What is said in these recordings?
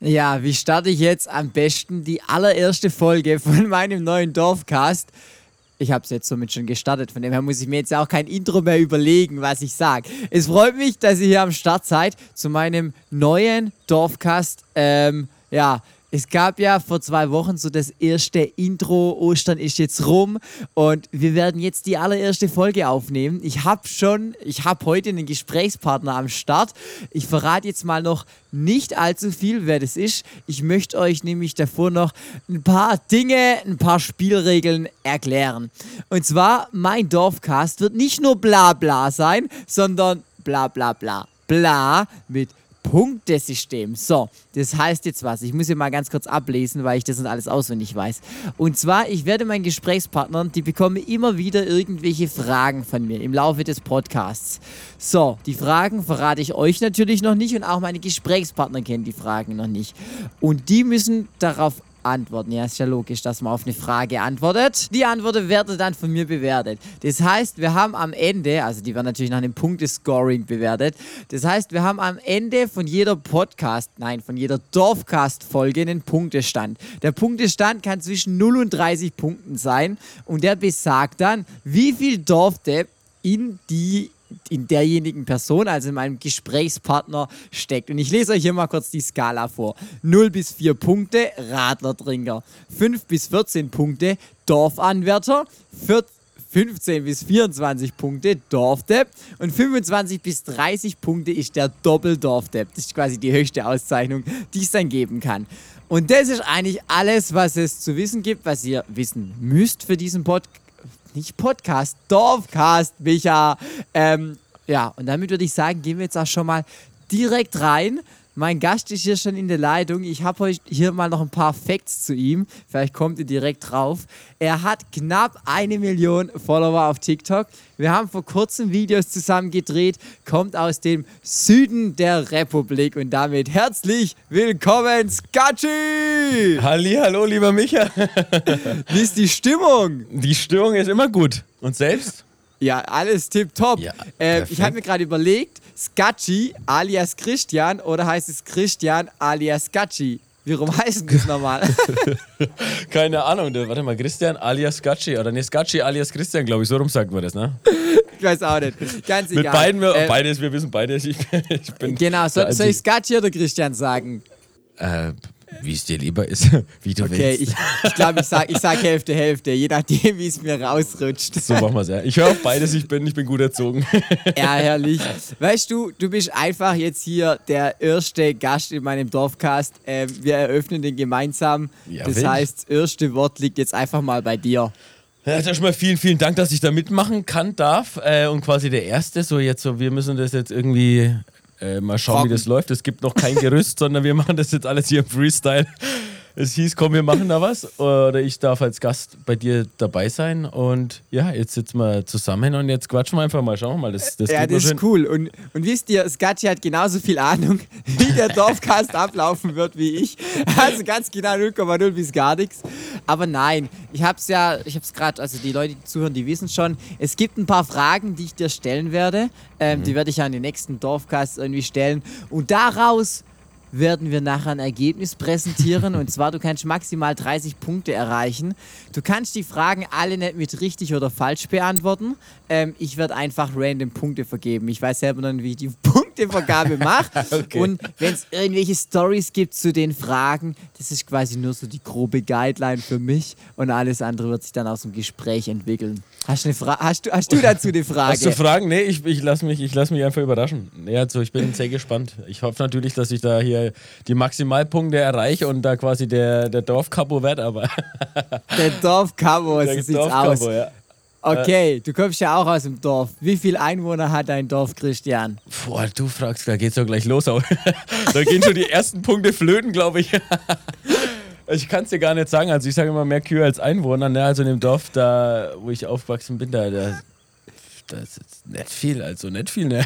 Ja, wie starte ich jetzt am besten die allererste Folge von meinem neuen Dorfcast? Ich habe es jetzt somit schon gestartet, von dem her muss ich mir jetzt auch kein Intro mehr überlegen, was ich sage. Es freut mich, dass ihr hier am Start seid zu meinem neuen Dorfcast. Ähm, ja, es gab ja vor zwei Wochen so das erste Intro, Ostern ist jetzt rum und wir werden jetzt die allererste Folge aufnehmen. Ich habe schon, ich habe heute einen Gesprächspartner am Start. Ich verrate jetzt mal noch nicht allzu viel, wer das ist. Ich möchte euch nämlich davor noch ein paar Dinge, ein paar Spielregeln erklären. Und zwar, mein Dorfcast wird nicht nur bla bla sein, sondern bla bla bla bla mit Punktesystem. So, das heißt jetzt was. Ich muss hier mal ganz kurz ablesen, weil ich das nicht alles auswendig weiß. Und zwar, ich werde meinen Gesprächspartnern, die bekommen immer wieder irgendwelche Fragen von mir im Laufe des Podcasts. So, die Fragen verrate ich euch natürlich noch nicht und auch meine Gesprächspartner kennen die Fragen noch nicht. Und die müssen darauf antworten. Ja, ist ja logisch, dass man auf eine Frage antwortet. Die Antwort wird dann von mir bewertet. Das heißt, wir haben am Ende, also die werden natürlich nach einem Punktescoring bewertet. Das heißt, wir haben am Ende von jeder Podcast, nein, von jeder Dorfcast-Folge einen Punktestand. Der Punktestand kann zwischen 0 und 30 Punkten sein und der besagt dann, wie viel Dorfdepp in die in derjenigen Person, also in meinem Gesprächspartner, steckt. Und ich lese euch hier mal kurz die Skala vor. 0 bis 4 Punkte, Radlertrinker. 5 bis 14 Punkte, Dorfanwärter. 15 bis 24 Punkte Dorfdepp und 25 bis 30 Punkte ist der Doppeldorfdepp. Das ist quasi die höchste Auszeichnung, die es dann geben kann. Und das ist eigentlich alles, was es zu wissen gibt, was ihr wissen müsst für diesen Podcast nicht Podcast, Dorfcast, Micha. Ähm, ja, und damit würde ich sagen, gehen wir jetzt auch schon mal direkt rein. Mein Gast ist hier schon in der Leitung. Ich habe euch hier mal noch ein paar Facts zu ihm. Vielleicht kommt ihr direkt drauf. Er hat knapp eine Million Follower auf TikTok. Wir haben vor kurzem Videos zusammen gedreht. Kommt aus dem Süden der Republik. Und damit herzlich willkommen, Skatschi! Halli, hallo, lieber Micha. Wie ist die Stimmung? Die Stimmung ist immer gut. Und selbst? Ja, alles tipptopp. Ja, äh, ich habe mir gerade überlegt, Skacci alias Christian oder heißt es Christian alias Skacci? Wie rum heißt das nochmal? Keine Ahnung. Warte mal, Christian alias Skacci oder ne, Skacci alias Christian, glaube ich. So rum sagt man das, ne? ich weiß auch nicht. Ganz egal. Mit beiden, wir, äh, beides, wir wissen beides. Ich, ich bin genau, soll, soll ich Skacci oder Christian sagen? Äh, wie es dir lieber ist, wie du okay, willst. Okay, ich, ich glaube, ich sage ich sag Hälfte, Hälfte, je nachdem, wie es mir rausrutscht. So machen wir es, ja. Ich höre auf beides, ich bin, ich bin gut erzogen. Ja, herrlich. Weißt du, du bist einfach jetzt hier der erste Gast in meinem Dorfcast. Ähm, wir eröffnen den gemeinsam. Ja, das wild. heißt, das erste Wort liegt jetzt einfach mal bei dir. Ja, erstmal vielen, vielen Dank, dass ich da mitmachen kann, darf. Äh, und quasi der Erste, so jetzt so, wir müssen das jetzt irgendwie äh, mal schauen, Rocken. wie das läuft. Es gibt noch kein Gerüst, sondern wir machen das jetzt alles hier im Freestyle. Es hieß, komm, wir machen da was. Oder ich darf als Gast bei dir dabei sein. Und ja, jetzt sitzen wir zusammen und jetzt quatschen wir einfach mal. Schauen wir mal. Das, das ja, das ist cool. Und, und wisst ihr, Skatchi hat genauso viel Ahnung, wie der Dorfcast ablaufen wird wie ich. Also ganz genau 0,0 bis gar nichts. Aber nein, ich habe es ja, ich habe es gerade, also die Leute, die zuhören, die wissen schon, es gibt ein paar Fragen, die ich dir stellen werde. Ähm, mhm. Die werde ich ja in den nächsten Dorfcast irgendwie stellen. Und daraus werden wir nachher ein Ergebnis präsentieren. und zwar, du kannst maximal 30 Punkte erreichen. Du kannst die Fragen alle nicht mit richtig oder falsch beantworten. Ähm, ich werde einfach random Punkte vergeben. Ich weiß selber noch nicht, wie ich die Punktevergabe mache. okay. Und wenn es irgendwelche Stories gibt zu den Fragen, das ist quasi nur so die grobe Guideline für mich. Und alles andere wird sich dann aus dem Gespräch entwickeln. Hast du, eine hast du, hast du dazu eine Frage? Hast du Fragen? Nee, ich, ich lasse mich, lass mich einfach überraschen. Nee, also ich bin sehr gespannt. Ich hoffe natürlich, dass ich da hier die Maximalpunkte erreiche und da quasi der, der Dorfkapo werde, aber. der Dorfkapo, so sieht's aus. Ja. Okay, du kommst ja auch aus dem Dorf. Wie viele Einwohner hat dein Dorf, Christian? Boah, du fragst, da geht's doch gleich los. da gehen schon die ersten Punkte flöten, glaube ich. ich kann es dir gar nicht sagen. Also ich sage immer mehr Kühe als Einwohner. Ne? Also in dem Dorf, da wo ich aufgewachsen bin, da, da das ist nicht viel, also nicht viel, ne?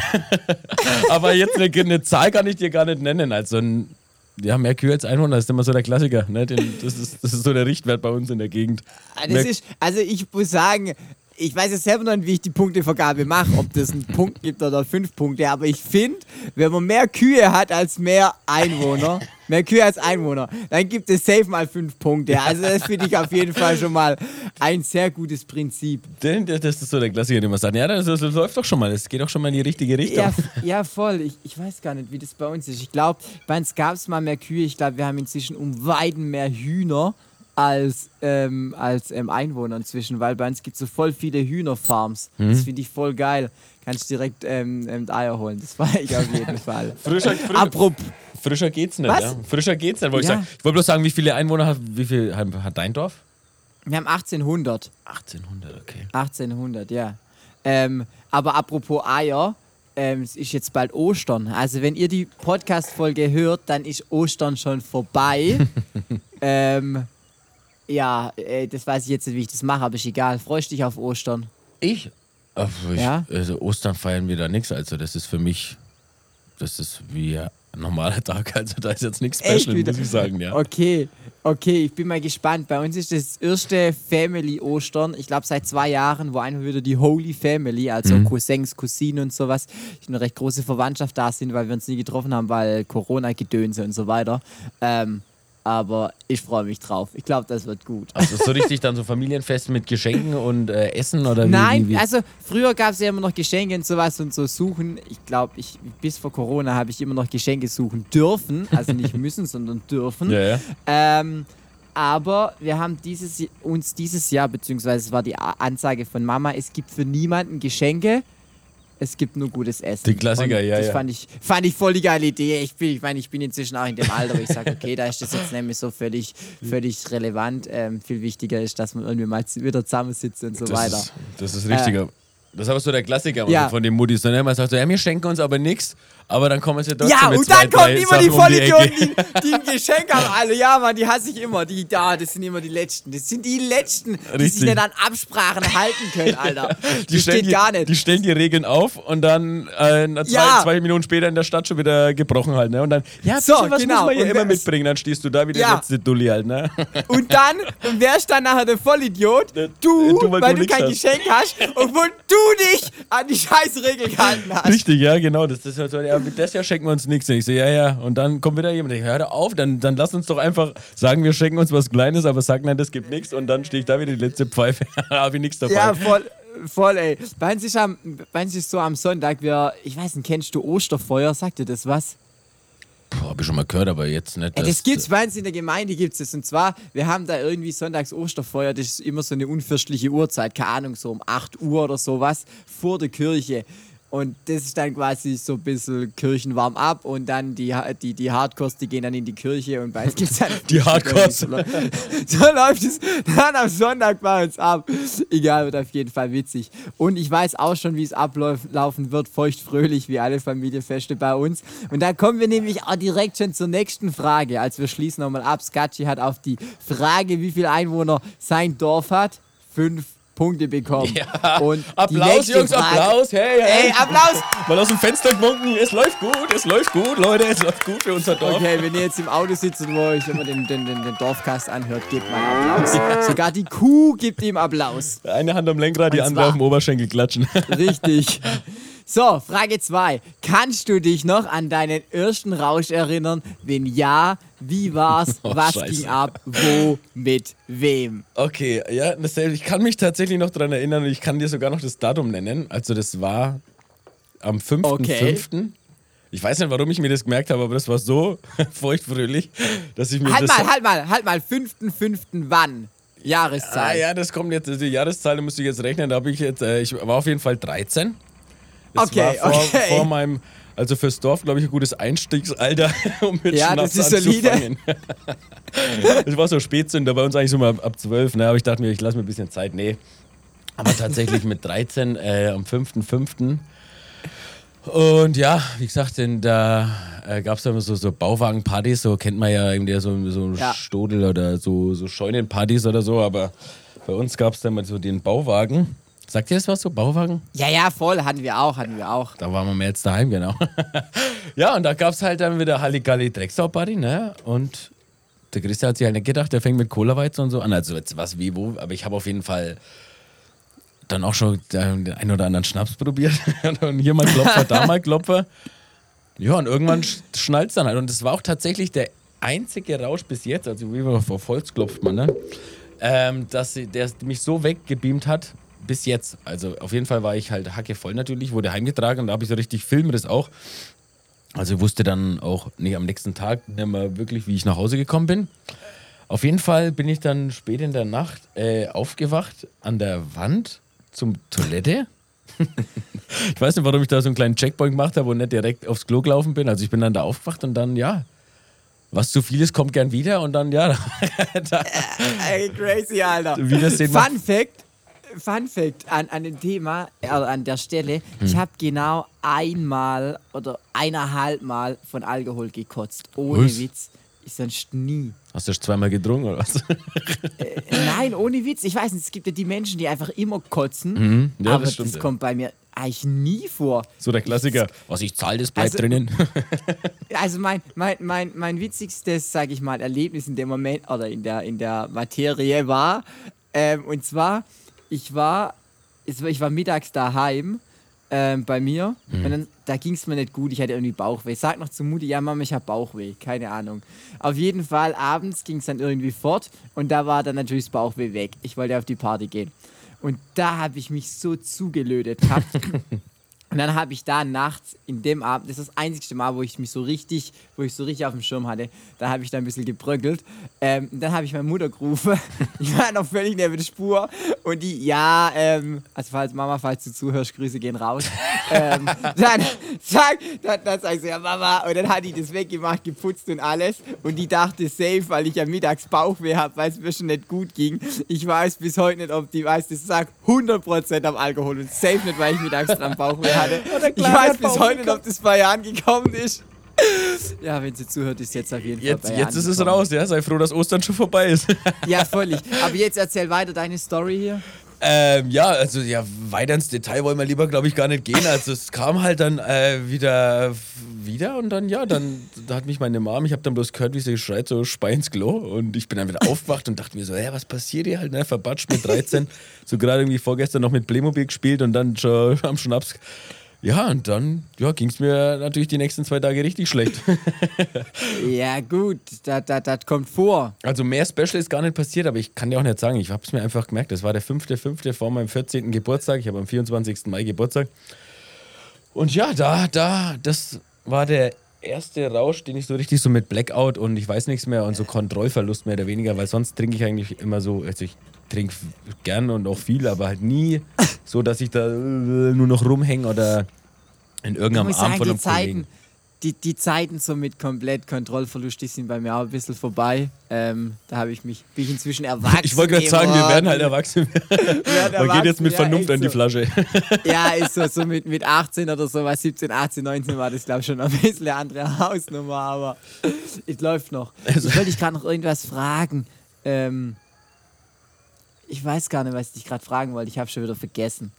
Aber jetzt eine, eine, Zahl kann ich dir gar nicht nennen. Also ein, ja, mehr Kühe als Einwohner, das ist immer so der Klassiker. Ne? Den, das, ist, das ist so der Richtwert bei uns in der Gegend. Ah, das ist, also ich muss sagen, ich weiß jetzt selber noch nicht, wie ich die Punktevergabe mache, ob das einen Punkt gibt oder fünf Punkte, aber ich finde, wenn man mehr Kühe hat als mehr Einwohner, mehr Kühe als Einwohner. Dann gibt es safe mal fünf Punkte. Also das finde ich auf jeden Fall schon mal ein sehr gutes Prinzip. Den, das ist so der Klassiker, den man sagt. Ja, das, das läuft doch schon mal. Das geht doch schon mal in die richtige Richtung. Ja, ja voll. Ich, ich weiß gar nicht, wie das bei uns ist. Ich glaube, bei uns gab es mal mehr Kühe. Ich glaube, wir haben inzwischen um Weiden mehr Hühner als, ähm, als ähm, Einwohner inzwischen, weil bei uns gibt es so voll viele Hühnerfarms. Das finde ich voll geil. Kannst direkt ähm, ähm, Eier holen. Das war ich auf jeden Fall. Frischer, frischer, Apropos. frischer geht's nicht. Was? Ja? Frischer geht's nicht, wollte Ja. ich sagen. Ich wollte bloß sagen, wie viele Einwohner hat, wie viel hat dein Dorf? Wir haben 1800. 1800, okay. 1800, ja. Ähm, aber apropos Eier, ähm, es ist jetzt bald Ostern. Also wenn ihr die Podcast-Folge hört, dann ist Ostern schon vorbei. ähm, ja, äh, das weiß ich jetzt nicht, wie ich das mache, aber ist egal. Freust dich auf Ostern? Ich? Ach, ich Ja? Also Ostern feiern wir da nichts. Also das ist für mich, das ist wie ein normaler Tag. Also da ist jetzt nichts Special, muss ich sagen. Ja. Okay, okay, ich bin mal gespannt. Bei uns ist das erste Family-Ostern, ich glaube seit zwei Jahren, wo einfach wieder die Holy Family, also Cousins, Cousinen und sowas, eine recht große Verwandtschaft da sind, weil wir uns nie getroffen haben, weil Corona-Gedönse und so weiter. Ähm, aber ich freue mich drauf. Ich glaube, das wird gut. Also so richtig dann so Familienfest mit Geschenken und äh, Essen oder wie? Nein, wie, wie? also früher gab es ja immer noch Geschenke und sowas und so suchen. Ich glaube, ich, bis vor Corona habe ich immer noch Geschenke suchen dürfen. Also nicht müssen, sondern dürfen. ja, ja. Ähm, aber wir haben dieses, uns dieses Jahr, beziehungsweise es war die Ansage von Mama, es gibt für niemanden Geschenke, es gibt nur gutes Essen. Die Klassiker, Und ja, Das ja. fand ich, fand ich voll die geile Idee. Ich, bin, ich meine, ich bin inzwischen auch in dem Alter, wo ich sage, okay, da ist das jetzt nämlich so völlig, völlig relevant. Ähm, viel wichtiger ist, dass man irgendwie mal wieder zusammensitzt und so Das weiter. ist, das ist richtiger. das ist aber so der Klassiker Ja. von den Muttis. Dann immer sagt so, ja, wir schenken uns aber nichts, aber dann kommen sie trotzdem Ja, und dann kommen immer die um die. Vollidioten, die, die ein Geschenk haben. Alle, ja, Mann, die hasse ich immer. Die, da, das sind immer die Letzten. Das sind die Letzten, die Richtig. sich nicht an Absprachen halten können, Alter. Die Das die, gar nicht. die stellen die Regeln auf und dann äh, zwei, Ja. zwei Minuten später in der Stadt schon wieder gebrochen halt. Ne? Und dann, ja, So, bisschen was genau. muss man hier Und immer mitbringen. Dann stehst du da wie der Ja. letzte Dulli halt. Ne? Und dann, und wer ist dann nachher der Vollidiot? Du, du, weil weil du du kein hast. Geschenk hast, obwohl du dich an die scheiß Regel gehalten hast. Richtig, ja, genau. Das, das, ist halt so, mit das Jahr schenken wir uns nichts. Ich so, ja, ja. Und dann kommt wieder jemand, ich, hör auf, dann, dann lass uns doch einfach sagen, wir schenken uns was Kleines, aber sag nein, das gibt nichts. Und dann stehe ich da wieder die letzte Pfeife, habe ich nichts dabei. Ja, voll, voll, ey. Bei uns ist, am, bei uns ist so am Sonntag, wir, ich weiß nicht, kennst du Osterfeuer? Sagt dir das was? Puh, hab ich schon mal gehört, aber jetzt nicht. Ja, das gibt's bei uns in der Gemeinde gibt's das und zwar wir haben da irgendwie sonntags Osterfeuer, das ist immer so eine unfürstliche Uhrzeit, keine Ahnung, so um 8 Uhr oder sowas vor der Kirche. Und das ist dann quasi so ein bisschen Kirchenwarm ab und dann die, die, die Hardcores, die gehen dann in die Kirche und bei uns gibt's dann Die Hardcores. So, läu- so läuft es dann am Sonntag bei uns ab. Egal, wird auf jeden Fall witzig. Und ich weiß auch schon, wie es ablaufen wird, feuchtfröhlich, wie alle Familienfeste bei uns. Und da kommen wir nämlich auch direkt schon zur nächsten Frage. Als wir schließen nochmal ab, Skatschi hat auf die Frage, wie viele Einwohner sein Dorf hat, fünf Punkte bekommen. Ja. Und die Applaus, Jungs, Frage- Applaus. Hey, hey. Ey, Applaus! Mal aus dem Fenster gewunken. Es läuft gut, es läuft gut, Leute. Es läuft gut für unser Dorf. Okay, wenn ihr jetzt im Auto sitzt und euch immer den, den, den, den Dorfcast anhört, gebt mal Applaus. Sogar die Kuh gibt ihm Applaus. Eine Hand am Lenkrad, die Und andere zwar- auf dem Oberschenkel klatschen. Richtig. So, Frage 2. Kannst du dich noch an deinen ersten Rausch erinnern? Wenn ja, wie war's? Oh, Was Scheiße. ging ab? Wo? Mit wem? Okay, ja, ich kann mich tatsächlich noch daran erinnern und ich kann dir sogar noch das Datum nennen. Also das war am 5.5. Okay. Ich weiß nicht, warum ich mir das gemerkt habe, aber das war so feuchtfröhlich, dass ich mir Halt das... mal, halt mal, halt mal. 5.5. wann? Ah Jahreszahl. ja, das kommt jetzt, die Jahreszahl da müsste ich jetzt rechnen, da habe ich jetzt, äh, ich war auf jeden Fall 13. Das Okay, war vor, okay. vor meinem, also fürs Dorf, glaube ich, ein gutes Einstiegsalter, um mit Ja, Schnaps das ist anzufangen. das war so Spätzünder, bei uns eigentlich so mal ab, ab 12, ne? aber ich dachte mir, ich lasse mir ein bisschen Zeit. Nee, aber tatsächlich mit 13 äh, am 5.5. Und ja, wie gesagt, denn da äh, gab es immer so, so Bauwagenpartys, so kennt man ja irgendwie so, so Ja. Stodel oder so, so Scheunenpartys oder so, aber bei uns gab es dann mal so den Bauwagen. Sagt ihr das was so, Bauwagen? Ja, ja, voll. Hatten wir auch, hatten wir auch. Da waren wir mehr jetzt daheim, genau. ja, und da gab es halt dann wieder Halligalli Drecksau-Party, ne? Und der Christian hat sich halt nicht gedacht, der fängt mit Cola-Weizen und so an. Also jetzt was wie wo, aber ich habe auf jeden Fall dann auch schon den einen oder anderen Schnaps probiert. und hier mal Klopfer, da mal Klopfer. Ja, und irgendwann schnallt es dann halt. Und das war auch tatsächlich der einzige Rausch bis jetzt, also wie man auf Holz klopft man, ne? Ähm, dass sie, der mich so weggebeamt hat, bis jetzt. Also auf jeden Fall war ich halt hackevoll natürlich, wurde heimgetragen und da habe ich so richtig Filmriss auch. Also ich wusste dann auch nicht am nächsten Tag nicht mehr wirklich, wie ich nach Hause gekommen bin. Auf jeden Fall bin ich dann spät in der Nacht äh, aufgewacht an der Wand zum Toilette. ich weiß nicht, warum ich da so einen kleinen Checkpoint gemacht habe und nicht direkt aufs Klo gelaufen bin. Also ich bin dann da aufgewacht und dann, ja, was zu viel ist, kommt gern wieder und dann, ja. da, Ey, crazy, Alter. Fun Fact. Fun Fact an, an dem Thema, äh, an der Stelle, ich habe genau einmal oder eineinhalb Mal von Alkohol gekotzt. Ohne Was? Witz. Ich sonst nie. Hast du zweimal getrunken oder was? Äh, Nein, ohne Witz. Ich weiß nicht, es gibt ja die Menschen, die einfach immer kotzen. Mhm. Ja, aber das stimmt, ja. kommt bei mir eigentlich nie vor. So der Klassiker. Was ich zahle, das bleibt Also- drinnen. Also mein, mein, mein, mein witzigstes, sage ich mal, Erlebnis in dem Moment oder in der, in der Materie war, ähm, und zwar, ich war, ich war mittags daheim ähm, bei mir und dann, da ging es mir nicht gut, ich hatte irgendwie Bauchweh. Ich sag noch zu Mutti, ja Mama, ich habe Bauchweh, keine Ahnung. Auf jeden Fall, abends ging es dann irgendwie fort und da war dann natürlich das Bauchweh weg. Ich wollte auf die Party gehen. Und da habe ich mich so zugelötet. Und dann habe ich da nachts in dem Abend, das ist das einzige Mal, wo ich mich so richtig, wo ich so richtig auf dem Schirm hatte, da habe ich da ein bisschen gebröckelt. Ähm, und dann habe ich meine Mutter gerufen. ich war noch völlig neben der Spur. Und die, ja, ähm, also falls Mama, falls du zuhörst, Grüße gehen raus. ähm, dann sag, dann, dann sag ich so, ja Mama, und dann hat die das weggemacht, geputzt und alles. Und die dachte safe, weil ich ja mittags Bauchweh habe, weil es mir schon nicht gut ging. Ich weiß bis heute nicht, ob die weiß, das sagt 100% am Alkohol und safe nicht, weil ich mittags dran Bauchweh hatte. Ich weiß bis heute nicht, ob das bei ihr angekommen ist. Ja, wenn sie zuhört, ist jetzt auf jeden Fall Jetzt, jetzt ist es raus, ja. Sei froh, dass Ostern schon vorbei ist. Ja, völlig. Aber jetzt erzähl weiter deine Story hier. Ähm, ja, also ja, weiter ins Detail wollen wir lieber, glaube ich, gar nicht gehen. Also es kam halt dann äh, wieder, wieder und dann, ja, dann da hat mich meine Mom, ich habe dann bloß gehört, wie sie schreit, so Spei ins Klo und ich bin dann wieder aufgewacht und dachte mir so, hä, was passiert hier halt, ne, verbatscht mit 13, so gerade irgendwie vorgestern noch mit Playmobil gespielt und dann schon am Schnaps. Ja, und dann ja, ging es mir natürlich die nächsten zwei Tage richtig schlecht. Ja, gut, das das- das kommt vor. Also mehr Special ist gar nicht passiert, aber ich kann dir auch nicht sagen. Ich habe es mir einfach gemerkt. Das war der 5.5. vor meinem 14. Geburtstag. Ich habe am 24. Mai Geburtstag. Und ja, da, da, das war der erste Rausch, den ich so richtig so mit Blackout und ich weiß nichts mehr und so Kontrollverlust mehr oder weniger, weil sonst trinke ich eigentlich immer so, also ich trinke gern und auch viel, aber halt nie so, dass ich da äh, nur noch rumhänge oder in irgendeinem Arm von einem Kollegen. Die, die Zeiten so mit komplett Kontrollverlust, die sind bei mir auch ein bisschen vorbei. Ähm, da habe ich mich, bin ich inzwischen erwachsen. Ich wollte gerade sagen, wir werden halt erwachsen. Werden Man geht jetzt mit Vernunft ja, an die so. Flasche. Ja, ist so, so mit, mit 18 oder so, was 17, 18, 19 war das, glaube ich, schon ein bisschen eine andere Hausnummer, aber es läuft noch. Also- Ich wollte dich gerade noch irgendwas fragen. Ähm, ich weiß gar nicht, was ich dich gerade fragen wollte, ich habe schon wieder vergessen.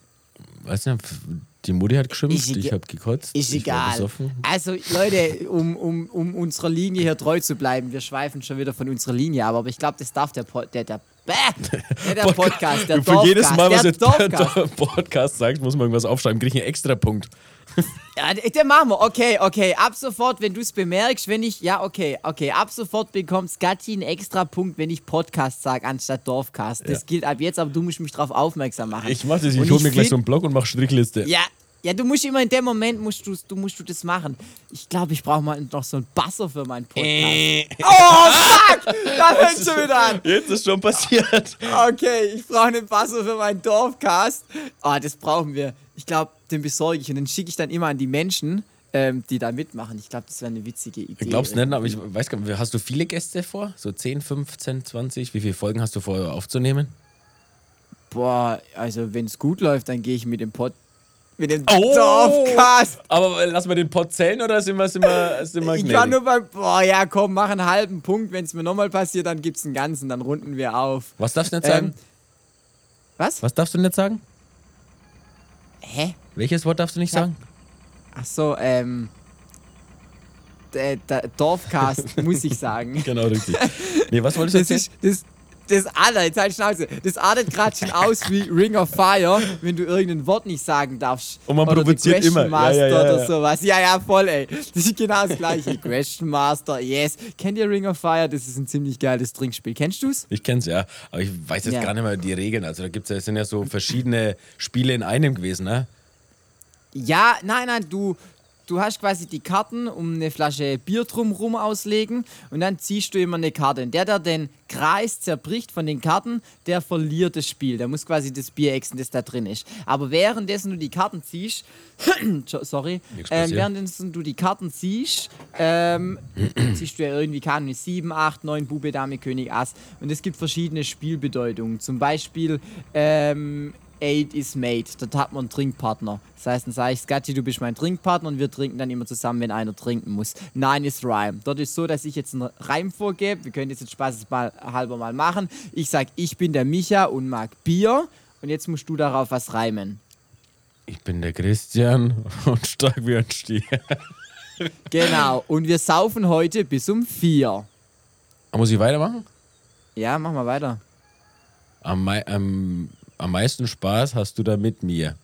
Weißt du, die Mutti hat geschimpft, ich habe gekotzt. Ist egal. Also, Leute, um, um, um unserer Linie hier treu zu bleiben, wir schweifen schon wieder von unserer Linie ab, aber ich glaube, das darf der, Po- der, der, Bäh, der, der Podcast, der Für jedes Mal, was der jetzt der. Podcast sagt, muss man irgendwas aufschreiben, kriege ich einen extra Punkt. Ja, den den machen wir. Okay, okay. Ab sofort, wenn du es bemerkst, wenn ich. Ja, okay, okay. Ab sofort bekommt Scatti einen extra Punkt, wenn ich Podcast sage anstatt Dorfcast. Das Ja. gilt ab jetzt, aber du musst mich darauf aufmerksam machen. Ich mach das, ich hole mir gleich so einen Blog und mach Strichliste. Ja, ja, du musst immer in dem Moment musst du, du musst du das machen. Ich glaube, ich brauche mal noch so einen Buzzer für meinen Podcast. Äh. Oh, fuck! Da fängt schon wieder an. Jetzt ist schon passiert. Okay, ich brauche einen Buzzer für meinen Dorfcast. Oh, das brauchen wir. Ich glaube, den besorge ich und den schicke ich dann immer an die Menschen, ähm, die da mitmachen. Ich glaube, das wäre eine witzige Idee. Ich glaub's nicht, aber ich weiß gar nicht, hast du viele Gäste vor? So 10, 15, 20? Wie viele Folgen hast du vor aufzunehmen? Boah, also wenn es gut läuft, dann gehe ich mit dem Pod. Mit dem Oh! Dorfcast. Aber äh, lassen wir den Pod zählen oder sind wir, sind wir, sind wir Ich war nur beim. Boah, ja, komm, mach einen halben Punkt. Wenn es mir nochmal passiert, dann gibt's einen ganzen, dann runden wir auf. Was darfst du nicht sagen? Ähm, was? Was darfst du nicht sagen? Hä? Welches Wort darfst du nicht sagen? Ach so, ähm. Der, der Dorfcast, muss ich sagen. Genau, richtig. Nee, was wolltest du ist, das, Das Alter, jetzt halt Schnauze. Das artet gerade schon aus wie Ring of Fire, wenn du irgendein Wort nicht sagen darfst. Und man oder provoziert immer. Ja, Master ja, ja, oder ja. sowas. Ja, ja, voll, ey. Das ist genau das gleiche. Question Master, yes. Kennt ihr Ring of Fire? Das ist ein ziemlich geiles Trinkspiel. Kennst du's? Ich kenn's ja, aber ich weiß jetzt gar nicht mehr die Regeln. Also da gibt's ja, es sind ja so verschiedene Spiele in einem gewesen, ne? Ja, nein, nein, du, du hast quasi die Karten um eine Flasche Bier drumrum auslegen und dann ziehst du immer eine Karte. Und der, der den Kreis zerbricht von den Karten, der verliert das Spiel. Der muss quasi das Bier exen, das da drin ist. Aber währenddessen du die Karten ziehst, sorry, ähm, währenddessen du die Karten ziehst, ähm, ziehst du ja irgendwie, keine Ahnung, 7, 8, 9, Bube, Dame, König, Ass. Und es gibt verschiedene Spielbedeutungen. Zum Beispiel, ähm, Eight is mate. Dort hat man einen Trinkpartner. Das heißt, dann sage ich, Scotty, du bist mein Trinkpartner und wir trinken dann immer zusammen, wenn einer trinken muss. Nine is Rhyme. Dort ist so, dass ich jetzt einen Reim vorgebe. Wir können das jetzt spaßeshalber mal machen. Ich sage, ich bin der Micha und mag Bier. Und jetzt musst du darauf was reimen. Ich bin der Christian und stark wie ein Stier. Genau. Und wir saufen heute bis um vier. Muss ich weitermachen? Ja, mach mal weiter. Am, am, am meisten Spaß hast du da mit mir.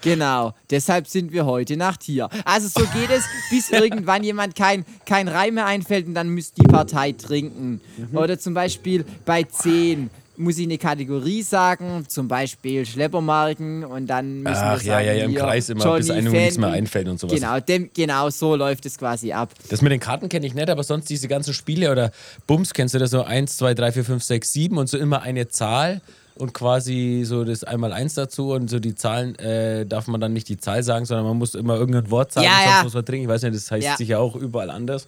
Genau, deshalb sind wir heute Nacht hier. Also so geht es, bis irgendwann jemand kein, kein Reim mehr einfällt und dann müsst die Partei trinken. Mhm. Oder zum Beispiel bei 10 muss ich eine Kategorie sagen, zum Beispiel Schleppermarken und dann müssen Ach wir ja, sagen, ja, ja, im hier, Kreis immer, Johnny bis einem nichts mehr einfällt und sowas. Genau, dem, genau so läuft es quasi ab. Das mit den Karten kenne ich nicht, aber sonst diese ganzen Spiele oder Bums kennst du das so 1, 2, 3, 4, 5, 6, 7 und so immer eine Zahl und quasi so das einmal eins dazu und so die Zahlen äh, darf man dann nicht die Zahl sagen, sondern man muss immer irgendein Wort sagen, Ja, sonst ja. muss man trinken. Ich weiß nicht, das heißt Ja. sicher auch überall anders.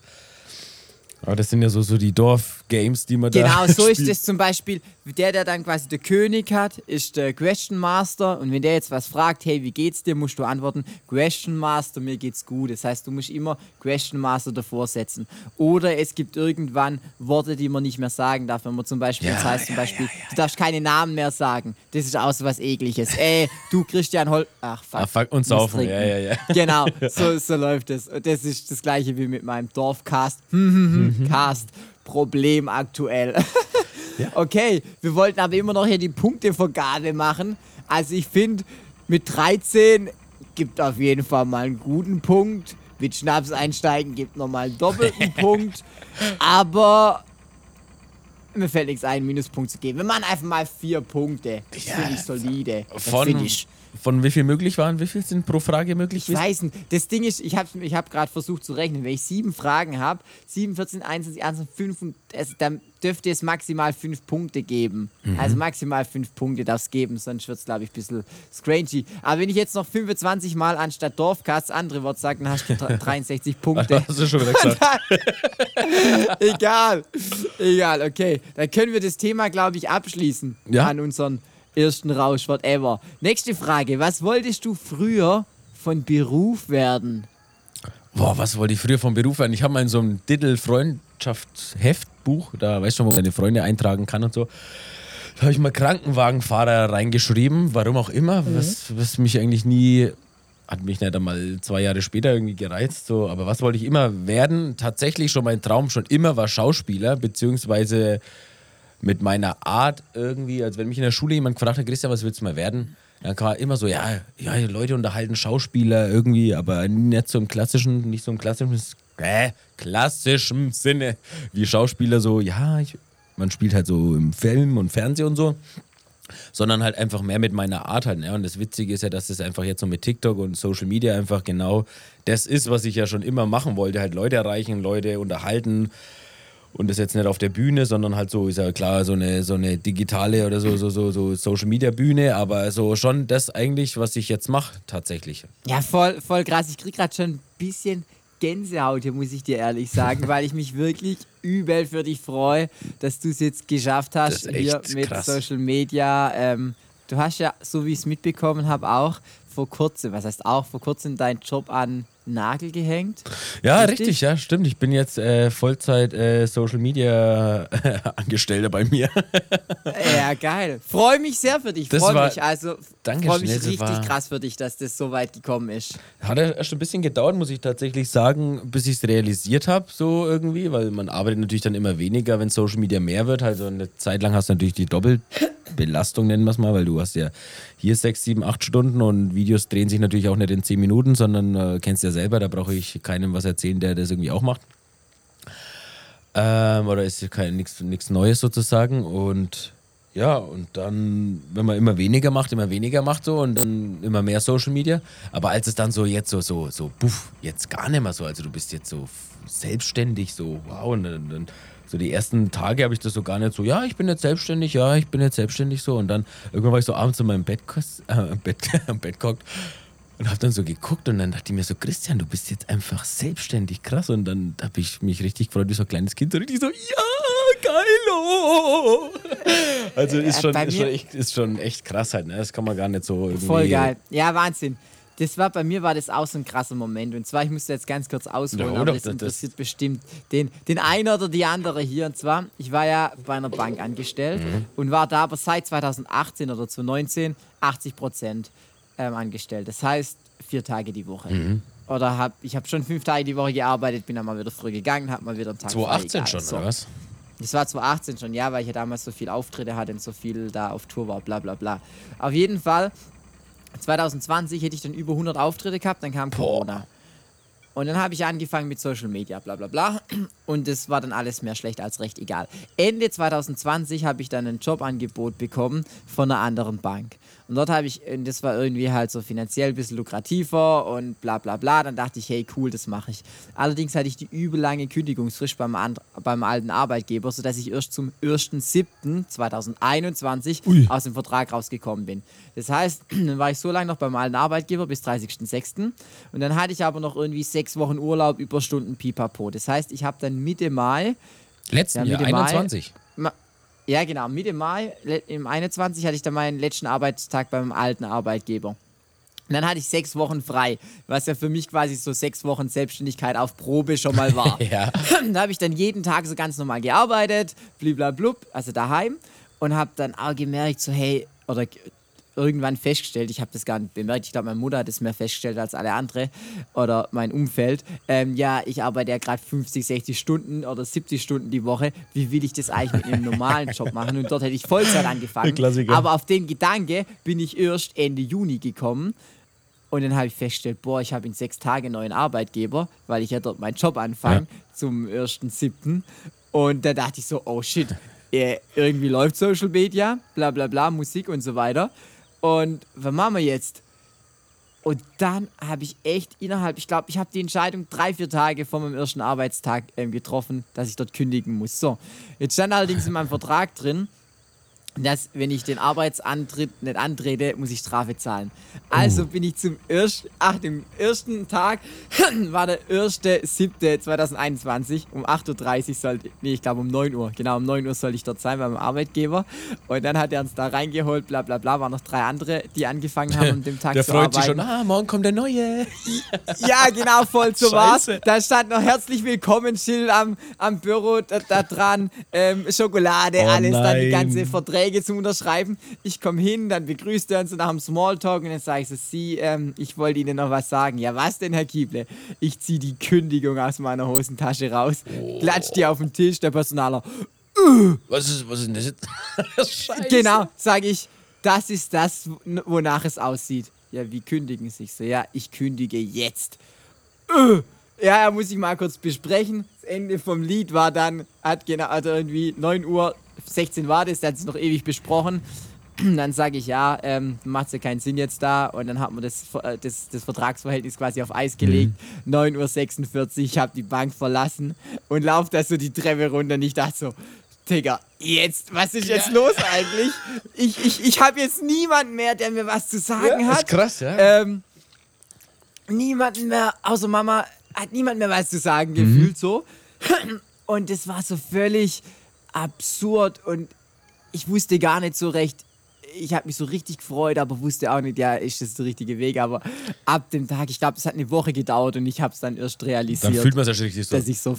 Aber das sind ja so, so die Dorf-Games, die man da Genau, so ist spielt. es zum Beispiel. Der, der dann quasi der König hat, ist der Question Master. Und wenn der jetzt was fragt, hey, wie geht's dir, musst du antworten, Question Master, mir geht's gut. Das heißt, du musst immer Question Master davor setzen. Oder es gibt irgendwann Worte, die man nicht mehr sagen darf. Wenn man zum Beispiel, Ja, das heißt zum ja, Beispiel, du darfst keine Namen mehr sagen. Das ist auch so was Ekliges. Ey, du Christian Hol... Ach, fuck. Ah, fuck, und saufen, ja, ja, ja. Genau, so, so läuft es. Und das ist das gleiche wie mit meinem Dorfcast. Hm, Mhm. Cast. Problem aktuell. Okay, wir wollten aber immer noch hier die Punktevergabe machen. Also ich finde, mit 13 gibt auf jeden Fall mal einen guten Punkt. Mit Schnaps einsteigen gibt nochmal einen doppelten Punkt. Aber mir fällt nichts ein, einen Minuspunkt zu geben. Wir machen einfach mal vier Punkte. Das Ja, finde ich solide. Das Von, finde ich von wie viel möglich waren? Wie viel sind pro Frage möglich? Ich weiß nicht. Das Ding ist, ich habe ich hab gerade versucht zu rechnen. Wenn ich sieben Fragen habe, 7, 14, 21, 21, 5, und es, dann dürfte es maximal fünf Punkte geben. Mhm. Also maximal fünf Punkte darf es geben, sonst wird es, glaube ich, ein bisschen scrangy. Aber wenn ich jetzt noch 25 Mal anstatt Dorfcast andere Wort sage, dann hast du dr- 63 Punkte. Hast du schon wieder gesagt. Egal. Egal, okay. Dann können wir das Thema, glaube ich, abschließen. Ja. An unseren ersten Rausch, whatever. Nächste Frage. Was wolltest du früher von Beruf werden? Boah, was wollte ich früher vom Beruf werden? Ich habe mal in so einem Diddle-Freundschaftsheftbuch, da weißt du, wo man seine Freunde eintragen kann und so. Da habe ich mal Krankenwagenfahrer reingeschrieben, warum auch immer, was, was mich eigentlich nie, hat mich nicht einmal zwei Jahre später irgendwie gereizt, so, aber was wollte ich immer werden? Tatsächlich schon mein Traum schon immer war Schauspieler, beziehungsweise mit meiner Art irgendwie, als wenn mich in der Schule jemand gefragt hat, Christian, was willst du mal werden? Dann war immer so, ja, ja, Leute unterhalten Schauspieler irgendwie, aber nicht so im klassischen, nicht so im klassischen, äh, klassischen Sinne wie Schauspieler so, ja, ich, man spielt halt so im Film und Fernsehen und so, sondern halt einfach mehr mit meiner Art halt. Ne? Und das Witzige ist ja, dass das einfach jetzt so mit TikTok und Social Media einfach genau das ist, was ich ja schon immer machen wollte, halt Leute erreichen, Leute unterhalten und das jetzt nicht auf der Bühne, sondern halt so, ist ja klar, so eine, so eine digitale oder so, so, so, so Social Media Bühne, aber so schon das eigentlich, was ich jetzt mache, tatsächlich. Ja, voll, voll krass. Ich krieg gerade schon ein bisschen Gänsehaut hier, muss ich dir ehrlich sagen, weil ich mich wirklich übel für dich freue, dass du es jetzt geschafft hast hier mit krass. Social Media. Ähm, du hast ja, so wie ich es mitbekommen habe, auch vor kurzem, was heißt auch vor kurzem deinen Job an Nagel gehängt. Ja, richtig, richtig ja, stimmt. Ich bin jetzt äh, Vollzeit äh, Social Media Angestellter bei mir. ja, geil. Freue mich sehr für dich. Freue mich. Also freue mich richtig krass für dich, dass das so weit gekommen ist. Hat erst ein bisschen gedauert, muss ich tatsächlich sagen, bis ich es realisiert habe, so irgendwie, weil man arbeitet natürlich dann immer weniger, wenn Social Media mehr wird. Also eine Zeit lang hast du natürlich die Doppelbelastung, nennen wir es mal, weil du hast ja hier sechs, sieben, acht Stunden und Videos drehen sich natürlich auch nicht in zehn Minuten, sondern äh, kennst ja selber, da brauche ich keinem was erzählen, der das irgendwie auch macht. Ähm, oder ist nichts Neues sozusagen. Und ja, und dann, wenn man immer weniger macht, immer weniger macht so und dann immer mehr Social Media. Aber als es dann so jetzt so, so, so, puff, jetzt gar nicht mehr so, also du bist jetzt so selbstständig, so, wow, und dann, dann so die ersten Tage habe ich das so gar nicht so, ja, ich bin jetzt selbstständig, ja, ich bin jetzt selbstständig so. Und dann irgendwann war ich so abends in meinem Bett, äh, Bett, Bett gehockt und habe dann so geguckt und dann dachte ich mir so, Christian, du bist jetzt einfach selbstständig, krass. Und dann habe ich mich richtig gefreut, wie so ein kleines Kind, so richtig so, ja, geil. Oh. Also ist schon, ist schon, echt, ist schon echt krass halt, ne? Das kann man gar nicht so irgendwie... Voll geil. Ja, Wahnsinn. Das war bei mir war das auch so ein krasser Moment. Und zwar, ich musste jetzt ganz kurz ausholen, ja, aber das interessiert das bestimmt den, den einen oder die andere hier. Und zwar, ich war ja bei einer Bank angestellt mhm. und war da aber seit 2018 oder 2019 80 Prozent ähm, angestellt. Das heißt, vier Tage die Woche. Mhm. Oder hab, ich habe schon fünf Tage die Woche gearbeitet, bin dann mal wieder früh gegangen, habe mal wieder einen Tag 2018 schon, so. oder was? Das war 2018 schon, ja, weil ich ja damals so viel Auftritte hatte und so viel da auf Tour war, bla bla bla. Auf jeden Fall 2020 hätte ich dann über 100 Auftritte gehabt, dann kam Corona. Und dann habe ich angefangen mit Social Media, bla bla bla. Und das war dann alles mehr schlecht als recht egal. Ende 2020 habe ich dann ein Jobangebot bekommen von einer anderen Bank. Und dort habe ich, das war irgendwie halt so finanziell ein bisschen lukrativer und bla bla bla. Dann dachte ich, hey cool, das mache ich. Allerdings hatte ich die übel lange Kündigungsfrist beim, beim alten Arbeitgeber, sodass ich erst zum 1.7.2021 aus dem Vertrag rausgekommen bin. Das heißt, dann war ich so lange noch beim alten Arbeitgeber bis 30.06. Und dann hatte ich aber noch irgendwie sechs Wochen Urlaub, Überstunden, pipapo. Das heißt, ich habe dann Mitte Mai. Letzten ja, Mitte Jahr, 21. Mai, ja, genau. Mitte Mai, im 21 hatte ich dann meinen letzten Arbeitstag beim alten Arbeitgeber. Und dann hatte ich sechs Wochen frei, was ja für mich quasi so sechs Wochen Selbstständigkeit auf Probe schon mal war. ja. Da habe ich dann jeden Tag so ganz normal gearbeitet, bliblablub, also daheim. Und habe dann auch gemerkt, so hey, oder irgendwann festgestellt, ich habe das gar nicht bemerkt, ich glaube, meine Mutter hat es mehr festgestellt als alle andere oder mein Umfeld. Ähm, ja, ich arbeite ja gerade 50, 60 Stunden oder 70 Stunden die Woche. Wie will ich das eigentlich mit einem normalen Job machen? Und dort hätte ich Vollzeit angefangen. Aber auf den Gedanke bin ich erst Ende Juni gekommen. Und dann habe ich festgestellt, boah, ich habe in sechs Tagen einen neuen Arbeitgeber, weil ich ja dort meinen Job anfange ja. zum 1.7. Und da dachte ich so, oh shit, äh, irgendwie läuft Social Media, bla bla bla, Musik und so weiter. Und was machen wir jetzt? Und dann habe ich echt innerhalb, ich glaube, ich habe die Entscheidung drei, vier Tage vor meinem ersten Arbeitstag ähm, getroffen, dass ich dort kündigen muss. So, jetzt stand allerdings in meinem Vertrag drin, dass wenn ich den Arbeitsantritt nicht antrete, muss ich Strafe zahlen. Also oh. bin ich zum ersten, ach, dem ersten Tag war der 1.7.2021 um 8.30 Uhr sollte, nee, ich glaube um 9 Uhr, genau um 9 Uhr soll ich dort sein beim Arbeitgeber. Und dann hat er uns da reingeholt, bla bla bla, waren noch drei andere, die angefangen haben, um dem Tag der zu freut arbeiten. sich schon, ah, morgen kommt der Neue. ja, genau, voll so war's. Da stand noch herzlich willkommen Schild am, am Büro da, da dran, ähm, Schokolade, oh alles, nein. dann die ganze Verträge Verträge zum Unterschreiben. Ich komme hin, dann begrüßt er uns nach dem Smalltalk und dann sage ich so, Sie, ähm, ich wollte Ihnen noch was sagen. Ja, was denn, Herr Kieble? Ich ziehe die Kündigung aus meiner Hosentasche raus, oh. klatscht die auf den Tisch, der Personaler. Uh. Was, ist, was ist denn das jetzt? Scheiße. Genau, sage ich, das ist das, wonach es aussieht. Ja, wie kündigen sich so? Ja, ich kündige jetzt. Uh. Ja, muss ich mal kurz besprechen. Das Ende vom Lied war dann, hat genau, also irgendwie 9 Uhr 16 war das, der hat es noch ewig besprochen. Dann sage ich, ja, ähm, macht ja keinen Sinn jetzt da. Und dann hat man das, äh, das, das Vertragsverhältnis quasi auf Eis gelegt. Mhm. 9.46 Uhr, ich habe die Bank verlassen und laufe da so die Treppe runter. Und ich dachte so, Digga, jetzt, was ist jetzt ja. los eigentlich? Ich, ich, ich habe jetzt niemanden mehr, der mir was zu sagen ja, hat. Ist krass, ja. Ähm, niemanden mehr, außer Mama, hat niemand mehr was zu sagen mhm. gefühlt so. Und das war so völlig absurd und ich wusste gar nicht so recht, ich habe mich so richtig gefreut, aber wusste auch nicht, ja, ist das der richtige Weg. Aber ab dem Tag, ich glaube, es hat eine Woche gedauert und ich habe es dann erst realisiert. Dann fühlt man es ja richtig so. Dass ich so.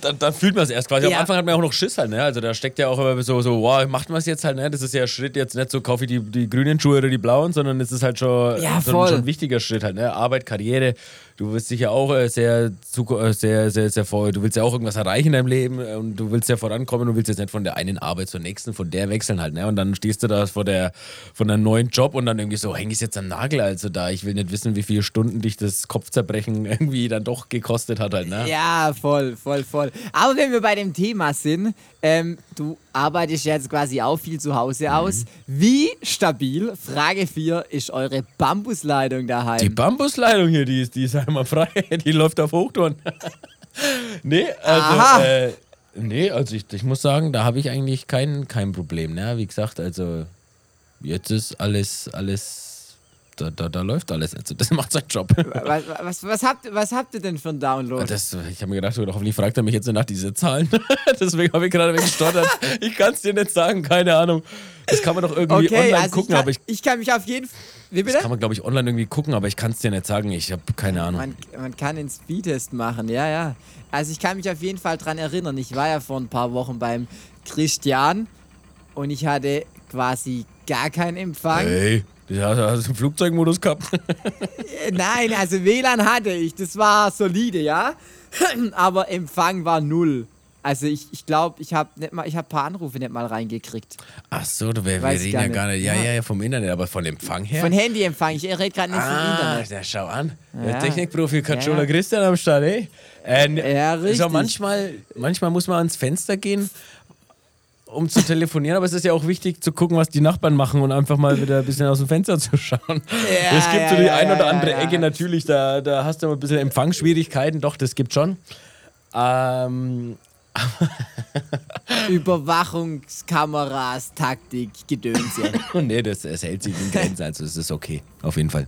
dann, dann fühlt man es erst quasi. Ja. Am Anfang hat man ja auch noch Schiss halt, ne? Also da steckt ja auch immer so, so wow, macht man es jetzt halt, ne? Das ist ja ein Schritt jetzt nicht so, kaufe ich die, die grünen Schuhe oder die blauen, sondern es ist halt schon, Ja, schon, schon ein wichtiger Schritt halt, ne? Arbeit, Karriere. Du wirst sicher auch äh, sehr, äh, sehr, sehr, sehr voll. Du willst ja auch irgendwas erreichen in deinem Leben äh, und du willst ja vorankommen und willst jetzt nicht von der einen Arbeit zur nächsten, von der wechseln halt, ne? Und dann stehst du da vor der, von einem neuen Job und dann irgendwie so, häng ich jetzt am Nagel, also da. Ich will nicht wissen, wie viele Stunden dich das Kopfzerbrechen irgendwie dann doch gekostet hat halt, ne? Ja, voll, voll, voll. Aber wenn wir bei dem Thema sind, ähm, du arbeitest jetzt quasi auch viel zu Hause Mhm. aus. Wie stabil, Frage 4, ist eure Bambusleitung daheim? Die Bambusleitung hier, die ist, die ist einmal frei, die läuft auf Hochtouren. nee, also, äh, nee, also ich, ich muss sagen, da habe ich eigentlich kein, kein Problem. Ne? Wie gesagt, also jetzt ist alles, alles, da, da, da läuft alles. Also das macht seinen Job. was, was, was, habt, was habt ihr denn für einen Download? Das, ich habe mir gedacht, hoffentlich fragt er mich jetzt nach diese Zahlen. Deswegen habe ich gerade gestottert. Ich kann es dir nicht sagen, keine Ahnung. Das kann man doch irgendwie okay, online also gucken, ich, kann, aber ich, ich kann mich auf jeden Fall. Wie das bitte? kann man, glaube ich, online irgendwie gucken, aber ich kann es dir nicht sagen. Ich habe keine Ahnung. Man, man kann den Speedtest machen, ja, ja. Also ich kann mich auf jeden Fall dran erinnern. Ich war ja vor ein paar Wochen beim Christian und ich hatte quasi gar keinen Empfang. Hey, du hast, du einen Flugzeugmodus gehabt? Nein, also WLAN hatte ich. Das war solide, ja. Aber Empfang war null. Also ich ich, glaube, ich habe ich hab ein paar Anrufe nicht mal reingekriegt. Ach so, du, wir, wir reden gar ja gar nicht. Ja, Ja. ja, ja, vom Internet, aber von Empfang her. Von Handyempfang. Ich rede gerade nicht vom ah, Internet. der schau an. Ja. Der Technikprofi Katschola Ja. Christian am Start, ey. Äh, Ja, richtig. manchmal, manchmal muss man ans Fenster gehen, um zu telefonieren, aber es ist ja auch wichtig zu gucken, was die Nachbarn machen und einfach mal wieder ein bisschen aus dem Fenster zu schauen. es gibt so ja, die ja, ein oder ja, andere ja. Ecke natürlich, da, da hast du mal ein bisschen Empfangsschwierigkeiten, doch, das gibt schon. Ähm, Überwachungskameras, Taktik, Gedönse. nee, das, das hält sich in Grenzen, also es ist okay, auf jeden Fall.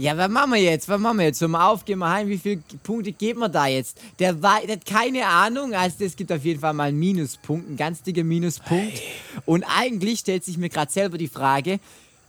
Ja, was machen wir jetzt? Was machen wir jetzt? Hör mal auf, gehen wir heim. Wie viele Punkte geben wir da jetzt? Der, wei- der hat keine Ahnung. Also, das gibt auf jeden Fall mal einen Minuspunkt, einen ganz dicken Minuspunkt. Und eigentlich stellt sich mir gerade selber die Frage: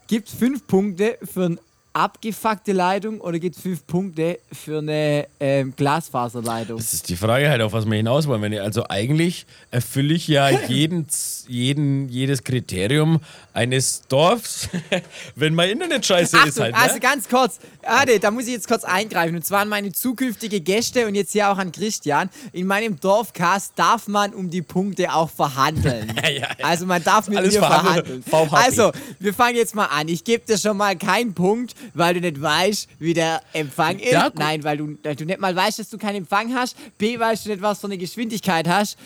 Gibt es fünf Punkte für eine abgefuckte Leitung oder gibt es fünf Punkte für eine ähm, Glasfaserleitung? Das ist die Frage halt, auf was wir hinaus wollen. Wenn ich, also eigentlich erfülle ich ja jeden, jeden, jedes Kriterium eines Dorfs, wenn mein Internet scheiße ist Achtung, halt. also Ne? ganz kurz, Ade, da muss ich jetzt kurz eingreifen. Und zwar an meine zukünftige Gäste und jetzt hier auch an Christian. In meinem Dorfcast darf man um die Punkte auch verhandeln. Ja, ja. Also man darf mit Alles mir verhandeln. verhandeln. Also, wir fangen jetzt mal an. Ich gebe dir schon mal keinen Punkt, weil du nicht weißt, wie der Empfang ist. Ja. Nein, weil du, weil du nicht mal weißt, dass du keinen Empfang hast. B, weißt du nicht, was für eine Geschwindigkeit hast.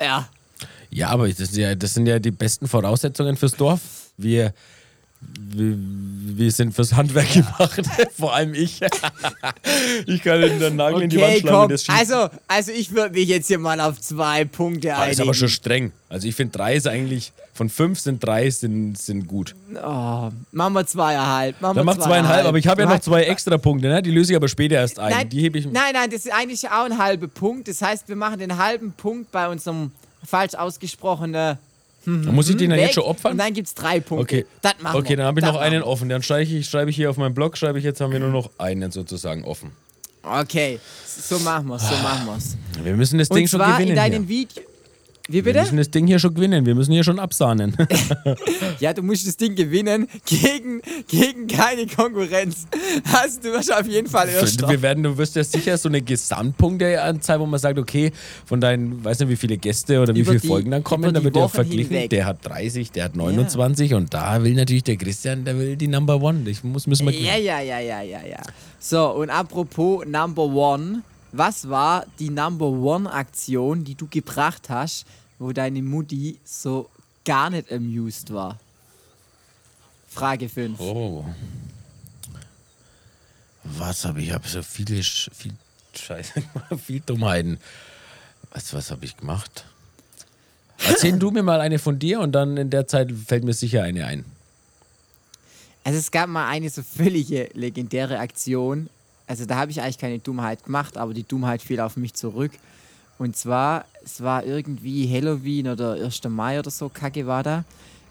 Ja. Ja, aber das, ja, das sind ja die besten Voraussetzungen fürs Dorf. Wir, wir, wir sind fürs Handwerk gemacht, vor allem ich. ich kann den Nagel in die Wand Okay, schlagen, komm. das schießt. Also, also ich würde mich jetzt hier mal auf zwei Punkte Ah, ist einigen. aber schon streng. Also ich finde drei ist eigentlich, von fünf sind drei sind, sind gut. Oh, machen wir zweieinhalb. Machen Dann wir mach zweieinhalb, aber ich habe ja noch zwei extra Punkte, ne? die löse ich aber später erst ein. Nein, die hebe ich. nein, nein, das ist eigentlich auch ein halber Punkt. Das heißt, wir machen den halben Punkt bei unserem falsch ausgesprochenen Dann muss ich den dann weg jetzt schon und opfern? dann gibt es drei Punkte. Okay, Das machen okay wir. dann habe ich Das noch einen machen offen. Dann schreibe ich, schreibe ich hier auf meinem Blog, schreibe ich jetzt haben wir nur noch einen sozusagen offen. wir. Okay, so machen wir es, so machen wir es. Wir müssen das Ding Und schon zwar gewinnen. in deinen hier. Video... Wie Wir bitte? müssen das Ding hier schon gewinnen. Wir müssen hier schon absahnen. Ja, du musst das Ding gewinnen gegen, gegen keine Konkurrenz. Hast du wirst auf jeden Fall Erster. wir werden, du wirst ja sicher so eine Gesamtpunkteanzahl, wo man sagt, okay, von deinen, weiß nicht, wie viele Gäste oder wie Über viele die- Folgen dann kommen, da wird ja verglichen. hinweg. Der hat 30, der hat 29 und da will natürlich der Christian, der will die Number One. Ich muss, müssen wir Ja, ja, ja, ja, ja, ja. So, und apropos Number One, was war die Number One-Aktion, die du gebracht hast, wo deine Mutti so gar nicht amused war? Frage 5. Oh. Was habe ich? Ich habe so viele, viel Scheiße, gemacht, viel Dummheiten. Was, was habe ich gemacht? Erzähl du mir mal eine von dir und dann in der Zeit fällt mir sicher eine ein. Also es gab mal eine so völlige legendäre Aktion. Also da habe ich eigentlich keine Dummheit gemacht, aber die Dummheit fiel auf mich zurück. Und zwar, es war irgendwie Halloween oder 1. Mai oder so, Kacke war da.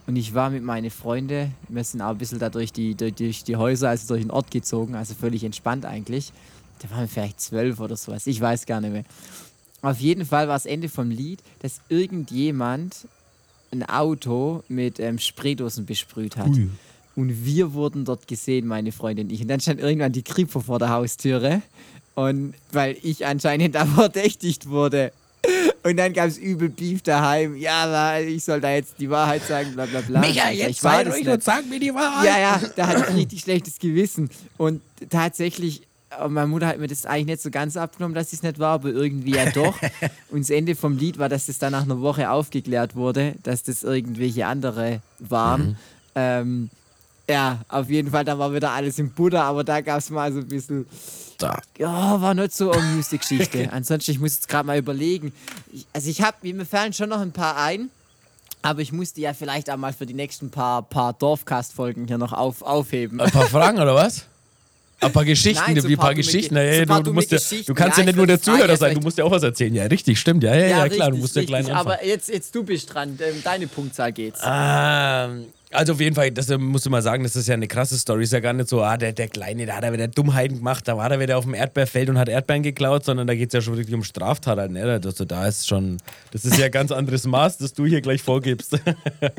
Und ich war mit meinen Freunden, wir sind auch ein bisschen da durch die, durch, die Häuser, also durch den Ort gezogen, also völlig entspannt eigentlich. Da waren wir vielleicht zwölf oder sowas, ich weiß gar nicht mehr. Auf jeden Fall war das Ende vom Lied, dass irgendjemand ein Auto mit ähm, Spraydosen besprüht hat. Ui. Und wir wurden dort gesehen, meine Freundin und ich. Und dann stand irgendwann die Kripo vor der Haustüre. Und weil ich anscheinend da verdächtigt wurde. Und dann gab es übel Beef daheim. Ja, ich soll da jetzt die Wahrheit sagen, bla bla bla. Micha, Ich jetzt war sei das ruhig und sag mir die Wahrheit. Ja, ja, da hatte ich richtig schlechtes Gewissen. Und tatsächlich, äh, meine Mutter hat mir das eigentlich nicht so ganz abgenommen, dass es nicht war, aber irgendwie ja doch. Und das Ende vom Lied war, dass das dann nach einer Woche aufgeklärt wurde, dass das irgendwelche andere waren. Ähm, ja, auf jeden Fall, da war wieder alles im Butter, aber da gab es mal so ein bisschen. Da. Ja, war nicht so amused, die Geschichte. Ansonsten, ich muss jetzt gerade mal überlegen. Ich, also, ich habe, mir fallen schon noch ein paar ein. Aber ich musste ja vielleicht auch mal für die nächsten paar, paar Dorfcast-Folgen hier noch auf, aufheben. Ein paar Fragen oder was? Ein paar Geschichten, Nein, so wie ein paar paar Geschichten. Ge- Ja, ja, paar du, du, ja, du kannst Ja, nicht ich nur der Zuhörer sein, du musst ja auch was erzählen. Ja, richtig, stimmt. Ja, ja, ja, klar, du richtig, musst ja klein richtig. anfangen. Aber jetzt, jetzt du bist dran. Deine Punktzahl geht's. Ähm, also auf jeden Fall, das äh, musst du mal sagen, das ist ja eine krasse Story. Ist ja gar nicht so, ah, der, der Kleine, da hat er wieder Dummheiten gemacht, da war er wieder auf dem Erdbeerfeld und hat Erdbeeren geklaut, sondern da geht es ja schon wirklich um Straftaten. Ne? Also da ist schon, das ist ja ein ganz anderes Maß, das du hier gleich vorgibst.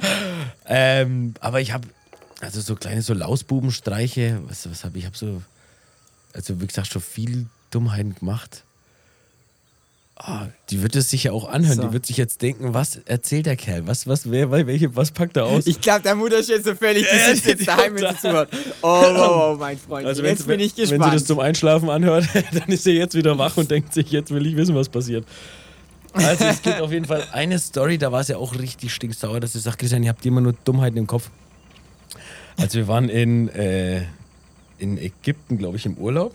ähm, aber ich habe, also so kleine so Lausbubenstreiche, was, was habe ich, habe so, also wie gesagt, schon viel Dummheiten gemacht. Ah, die wird es sich ja auch anhören. So. Die wird sich jetzt denken, was erzählt der Kerl? Was, was, wer, welche, was packt er aus? Ich glaube, der Mutter ist jetzt so völlig, Ja, die- jetzt daheim, wenn sie zuhört. Oh, oh, oh, mein Freund. Also wenn, jetzt bin ich wenn sie gespannt. das zum Einschlafen anhört, dann ist sie jetzt wieder wach und denkt sich, jetzt will ich wissen, was passiert. Also es gibt auf jeden Fall eine Story, da war es ja auch richtig stinksauer, dass sie sagt, Christian, ihr habt immer nur Dummheiten im Kopf. Also wir waren in, äh, in Ägypten, glaube ich, im Urlaub.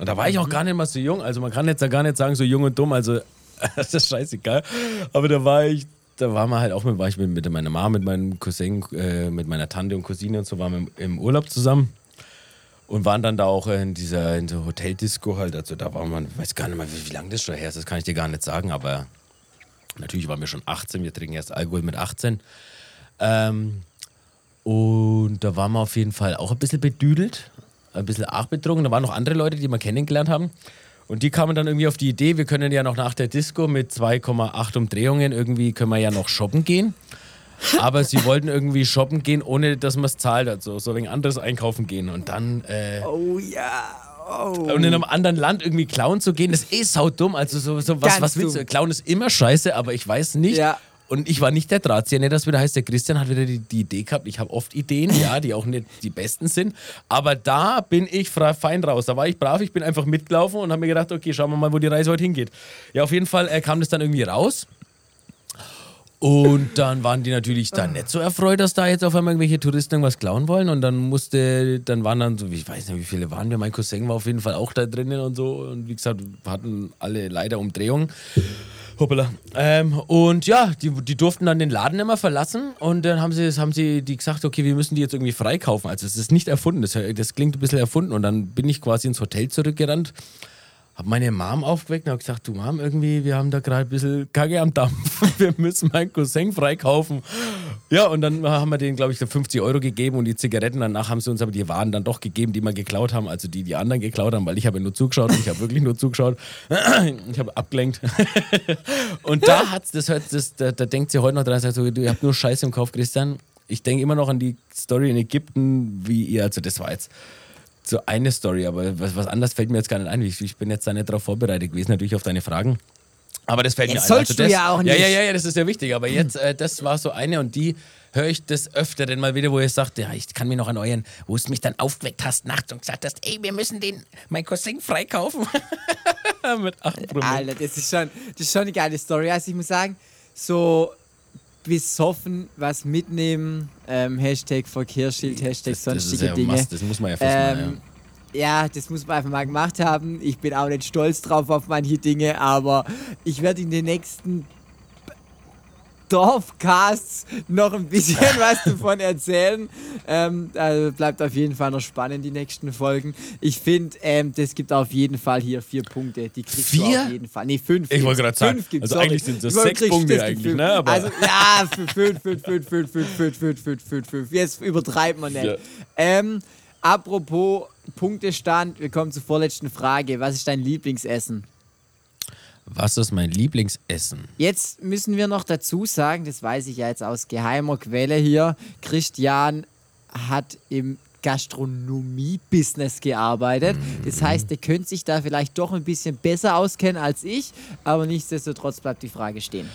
Und da war ich auch gar nicht mal so jung. Also man kann jetzt ja gar nicht sagen, so jung und dumm. Also das ist scheißegal. Aber da war ich, da war man halt auch mit, war ich mit, mit meiner Mama, mit meinem Cousin, äh, mit meiner Tante und Cousine und so, waren wir im, im Urlaub zusammen. Und waren dann da auch in dieser, in der Hoteldisco halt. Also da war man, weiß gar nicht mal, wie, wie lange das schon her ist, das kann ich dir gar nicht sagen. Aber natürlich waren wir schon 18, wir trinken erst Alkohol mit 18. Ähm, und da waren wir auf jeden Fall auch ein bisschen bedüdelt, ein bisschen arg betrunken. Da waren noch andere Leute, die wir kennengelernt haben. Und die kamen dann irgendwie auf die Idee, wir können ja noch nach der Disco mit 2,8 Umdrehungen irgendwie können wir ja noch shoppen gehen. Aber sie wollten irgendwie shoppen gehen, ohne dass man es zahlt. Also so wegen anderes einkaufen gehen. Und dann äh, Oh ja. Oh. und in einem anderen Land irgendwie klauen zu gehen, das ist eh saudumm. Also so, so was, Ganz was willst du? dumm. Klauen ist immer scheiße, aber ich weiß nicht. Ja. Und ich war nicht der Drahtzieher, nicht, dass wieder heißt, der Christian hat wieder die, die Idee gehabt. Ich habe oft Ideen, ja, die auch nicht die besten sind. Aber da bin ich fein raus. Da war ich brav, ich bin einfach mitgelaufen und habe mir gedacht, okay, schauen wir mal, wo die Reise heute hingeht. Ja, auf jeden Fall äh, kam das dann irgendwie raus. Und dann waren die natürlich dann nicht so erfreut, dass da jetzt auf einmal irgendwelche Touristen irgendwas klauen wollen. Und dann musste, dann waren dann so, ich weiß nicht, wie viele waren wir. Mein Cousin war auf jeden Fall auch da drinnen und so. Und wie gesagt, hatten alle leider Umdrehungen. Hoppala. Ähm, und ja, die, die durften dann den Laden immer verlassen und dann haben sie, haben sie die gesagt, okay, wir müssen die jetzt irgendwie freikaufen. Also es ist nicht erfunden, das, das klingt ein bisschen erfunden. Und dann bin ich quasi ins Hotel zurückgerannt, habe meine Mom aufgeweckt und habe gesagt, du Mom, irgendwie, wir haben da gerade ein bisschen Kacke am Dampf. Wir müssen meinen Cousin freikaufen. Ja, und dann haben wir denen, glaube ich, so 50 Euro gegeben und die Zigaretten. Danach haben sie uns aber die Waren dann doch gegeben, die wir geklaut haben. Also die, die anderen geklaut haben, weil ich habe nur zugeschaut und ich habe wirklich nur zugeschaut. Ich habe abgelenkt. Und da hat's, das das, da, da denkt sie heute noch dran, sagt so, ihr habt nur Scheiße im Kopf, Christian. Ich denke immer noch an die Story in Ägypten, wie ihr, also das war jetzt so eine Story, aber was, was anderes fällt mir jetzt gar nicht ein. Ich, ich bin jetzt da nicht darauf vorbereitet gewesen, natürlich auf deine Fragen. Aber das fällt Jetzt mir ein. sollst das, du ja auch Ja, nicht. ja, ja, ja, das ist ja wichtig. Aber jetzt, äh, das war so eine und die höre ich des Öfteren mal wieder, wo ihr sagt, ja, ich kann mich noch an euren, wo du mich dann aufgeweckt hast nachts und gesagt hast, ey, wir müssen den, mein Cousin freikaufen. Mit 8 Promille. Alter, das ist, schon, das ist schon eine geile Story. Also ich muss sagen, so besoffen was mitnehmen, ähm, Hashtag Verkehrsschild, Hashtag das, das ist sonstige ja ein Dinge. Must, das muss man ja fast mal, Ähm, ja, das muss man einfach mal gemacht haben. Ich bin auch nicht stolz drauf auf manche Dinge, aber ich werde in den nächsten Dorfcasts noch ein bisschen was davon erzählen. Ähm, also bleibt auf jeden Fall noch spannend, die nächsten Folgen. Ich finde, ähm, das gibt auf jeden Fall hier vier Punkte. Die kriegst Vier? du auf jeden Fall. Nee, fünf. Ich wollte gerade sagen, Fünf gibt's, also sorry. eigentlich sind das Ich sechs Punkte das eigentlich, ne? Aber- also, ja, fünf, fünf, fünf, fünf, fünf, fünf, fünf, fünf, fünf, fünf, fünf. Jetzt übertreibt man nicht. Ja. Ähm, apropos Punktestand, wir kommen zur vorletzten Frage. Was ist dein Lieblingsessen? Was ist mein Lieblingsessen? Jetzt müssen wir noch dazu sagen, das weiß ich ja jetzt aus geheimer Quelle hier, Christian hat im Gastronomie-Business gearbeitet. Das heißt, der könnte sich da vielleicht doch ein bisschen besser auskennen als ich, aber nichtsdestotrotz bleibt die Frage stehen.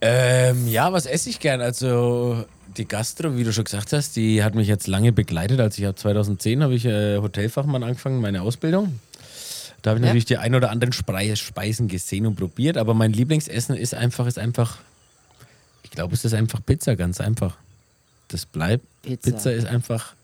Ähm, ja, was esse ich gern? Also die Gastro, wie du schon gesagt hast, die hat mich jetzt lange begleitet. Als ich habe 2010 habe ich äh, Hotelfachmann angefangen, meine Ausbildung. Da habe ich Ja. natürlich die ein oder anderen Speisen gesehen und probiert, aber mein Lieblingsessen ist einfach, ist einfach, ich glaube, es ist einfach Pizza, ganz einfach. Das bleibt. Pizza. Pizza ist einfach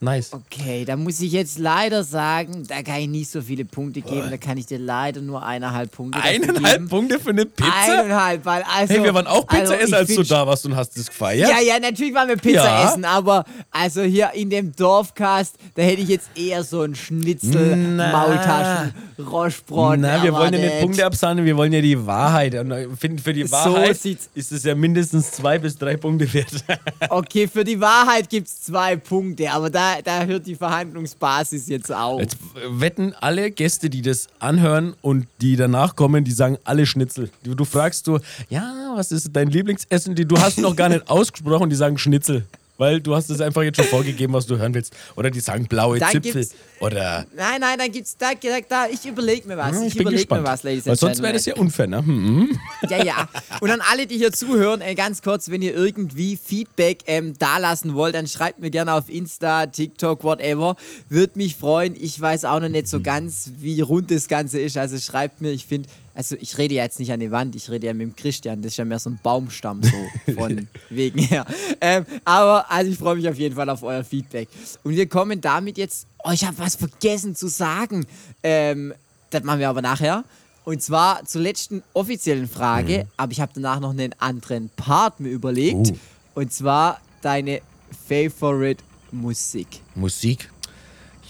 nice. Okay, da muss ich jetzt leider sagen, da kann ich nicht so viele Punkte geben. Da kann ich dir leider nur eineinhalb Punkte Eineinhalb geben. Punkte für eine Pizza? Eineinhalb, weil also. Hey, wir waren auch Pizza also, essen, als du da warst und hast das gefeiert. Ja, ja, natürlich waren wir Pizza Ja. essen, aber also hier in dem Dorfcast, da hätte ich jetzt eher so ein Schnitzel, Na. Maultaschen, Roschbrot. Na, wir wollen ja nicht. Punkte absahnen, wir wollen ja die Wahrheit. Und ich finde, für die So Wahrheit sieht's- ist es ja mindestens zwei bis drei Punkte wert. Okay, für die Wahrheit gibt es zwei Punkte, aber da, da hört die Verhandlungsbasis jetzt auf. Jetzt wetten alle Gäste, die das anhören und die danach kommen, die sagen alle Schnitzel. Du, du fragst du, ja, was ist dein Lieblingsessen? Die, du hast noch gar nicht ausgesprochen, die sagen Schnitzel. Weil du hast es einfach jetzt schon vorgegeben, was du hören willst. Oder die sagen blaue Dann Zipfel. Oder Nein, nein, dann gibt's da, da, da ich überlege mir was. Hm, ich ich überlege mir was, Ladies Weil sonst wäre das ja unfair, ne? Hm. Ja, ja. Und an alle, die hier zuhören, äh, ganz kurz, wenn ihr irgendwie Feedback ähm, dalassen wollt, dann schreibt mir gerne auf Insta, TikTok, whatever. Würde mich freuen. Ich weiß auch noch nicht so ganz, wie rund das Ganze ist. Also schreibt mir, ich finde, also ich rede ja jetzt nicht an die Wand, ich rede ja mit dem Christian. Das ist ja mehr so ein Baumstamm so von wegen her. Ähm, aber also ich freue mich auf jeden Fall auf euer Feedback. Und wir kommen damit jetzt. Oh, ich habe was vergessen zu sagen. Ähm, das machen wir aber nachher. Und zwar zur letzten offiziellen Frage, aber ich habe danach noch einen anderen Part mir überlegt. Oh. Und zwar deine Favorite Musik. Musik.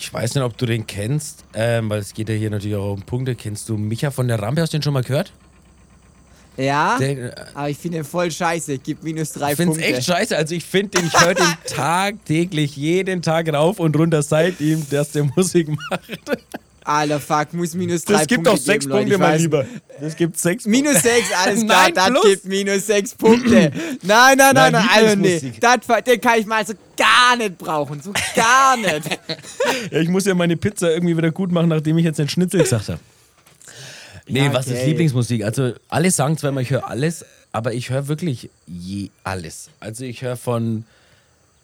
Ich weiß nicht, ob du den kennst, ähm, weil es geht ja hier natürlich auch um Punkte. Kennst du Micha von der Rampe? Hast du den schon mal gehört? Ja, Den, äh, aber ich finde den voll scheiße. Gib minus drei ich finde es Punkte. echt scheiße. Also ich finde den, ich höre den tagtäglich, jeden Tag rauf und runter seit ihm, dass der Musik macht. Alter, fuck, muss minus drei Das gibt Punkte auch sechs geben, Leute, Punkte, ich mein. Lieber. Das gibt sechs Minus sechs, alles klar, Nein, das gibt minus sechs Punkte. Nein, nein, nein, Nein, also nee, das, den kann ich mal so gar nicht brauchen, so gar nicht. Ja, ich muss ja meine Pizza irgendwie wieder gut machen, nachdem ich jetzt den Schnitzel gesagt habe. Nee, Ja, was ist okay. Lieblingsmusik? Also alle sagen zwar immer, ich höre alles, aber ich höre wirklich je alles. Also ich höre von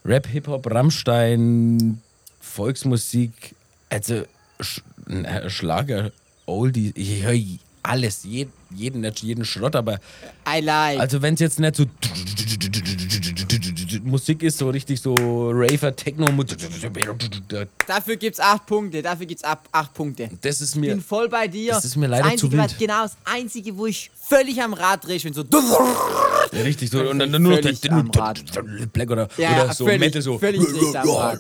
Rap, Hip-Hop, Rammstein, Volksmusik, also Äh, Schlager, Oldie, ich höre alles, jeden, jeden, jeden Schrott, aber I like. also wenn es jetzt nicht so Musik ist, so richtig so Raver, Techno, dafür gibt's acht Punkte, dafür gibt's ab acht Punkte. das ist Ich mir bin voll bei dir. Das ist mir leider das Einzige, zu wild. Was, genau, das Einzige, wo ich völlig am Rad drehe, ich bin so... Ja, richtig so. Und dann nur noch Rad. Black oder, Ja, oder ja, so völlig- Metal so. völlig nicht am Rad.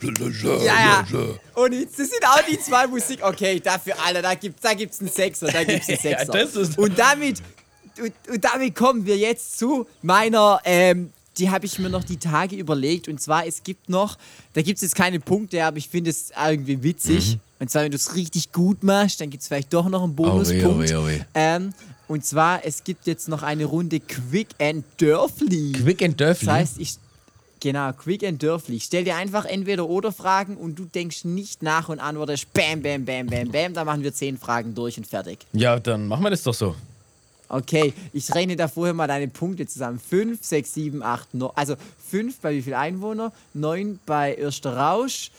Ja, ja. Und jetzt, das sind auch die zwei Musik. Okay, dafür alle, da gibt's, da gibt's einen Sechser, da gibt's einen Ja, Sechser. das ist- und damit, und, und damit kommen wir jetzt zu meiner, ähm, die habe ich mir noch die Tage überlegt. Und zwar, es gibt noch, da gibt es jetzt keine Punkte, aber ich finde es irgendwie witzig. Mhm. Und zwar, wenn du es richtig gut machst, dann gibt es vielleicht doch noch einen Bonuspunkt. Oh weh, oh weh, oh weh. Ähm, und zwar, es gibt jetzt noch eine Runde Quick and Dörfli. Quick and Dirty. Das heißt, ich. Genau, quick and dirty. Ich stell dir einfach entweder oder Fragen und du denkst nicht nach und antwortest bam, bam, bam, bam, bam. Dann machen wir zehn Fragen durch und fertig. ja, dann machen wir das doch so. Okay, ich rechne da vorher mal deine Punkte zusammen. 5, 6, 7, 8, 9. Also 5 bei wie viel Einwohner? 9 bei Erster Rausch.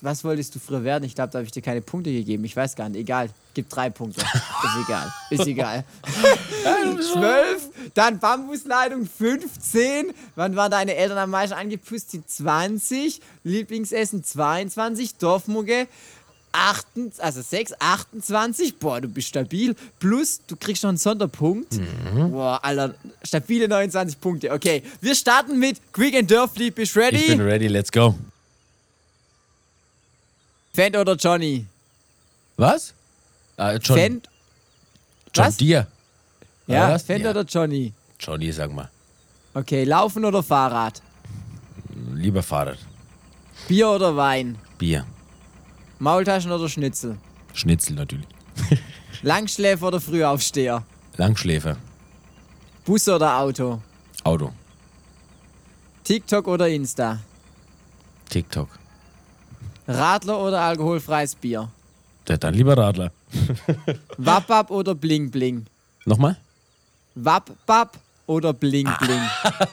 Was wolltest du früher werden? Ich glaube, da habe ich dir keine Punkte gegeben. Ich weiß gar nicht. Egal. Gib drei Punkte. Ist egal. Ist egal. 12. Dann Bambusleitung 15. Wann waren deine Eltern am meisten angepustet? 20. Lieblingsessen 22. Dorfmucke 8, also 6, 28. Boah, du bist stabil. Plus, du kriegst noch einen Sonderpunkt. Mhm. Boah, Alter, stabile 29 Punkte. Okay, wir starten mit Quick and Dirty. Bist du ready? Ich bin ready, let's go. Fendt oder Johnny? Was? Ah, John, Fendt, John was? Deere. ja, was? Fendt Ja. oder Johnny? Johnny, sag mal. Okay, Laufen oder Fahrrad? Lieber Fahrrad. Bier oder Wein? Bier. Maultaschen oder Schnitzel? Schnitzel natürlich. Langschläfer oder Frühaufsteher? Langschläfer. Bus oder Auto? Auto. TikTok oder Insta? TikTok. Radler oder alkoholfreies Bier? Der dann lieber Radler. Wapap oder Bling Bling? Nochmal? Wappap oder Bling. Bling?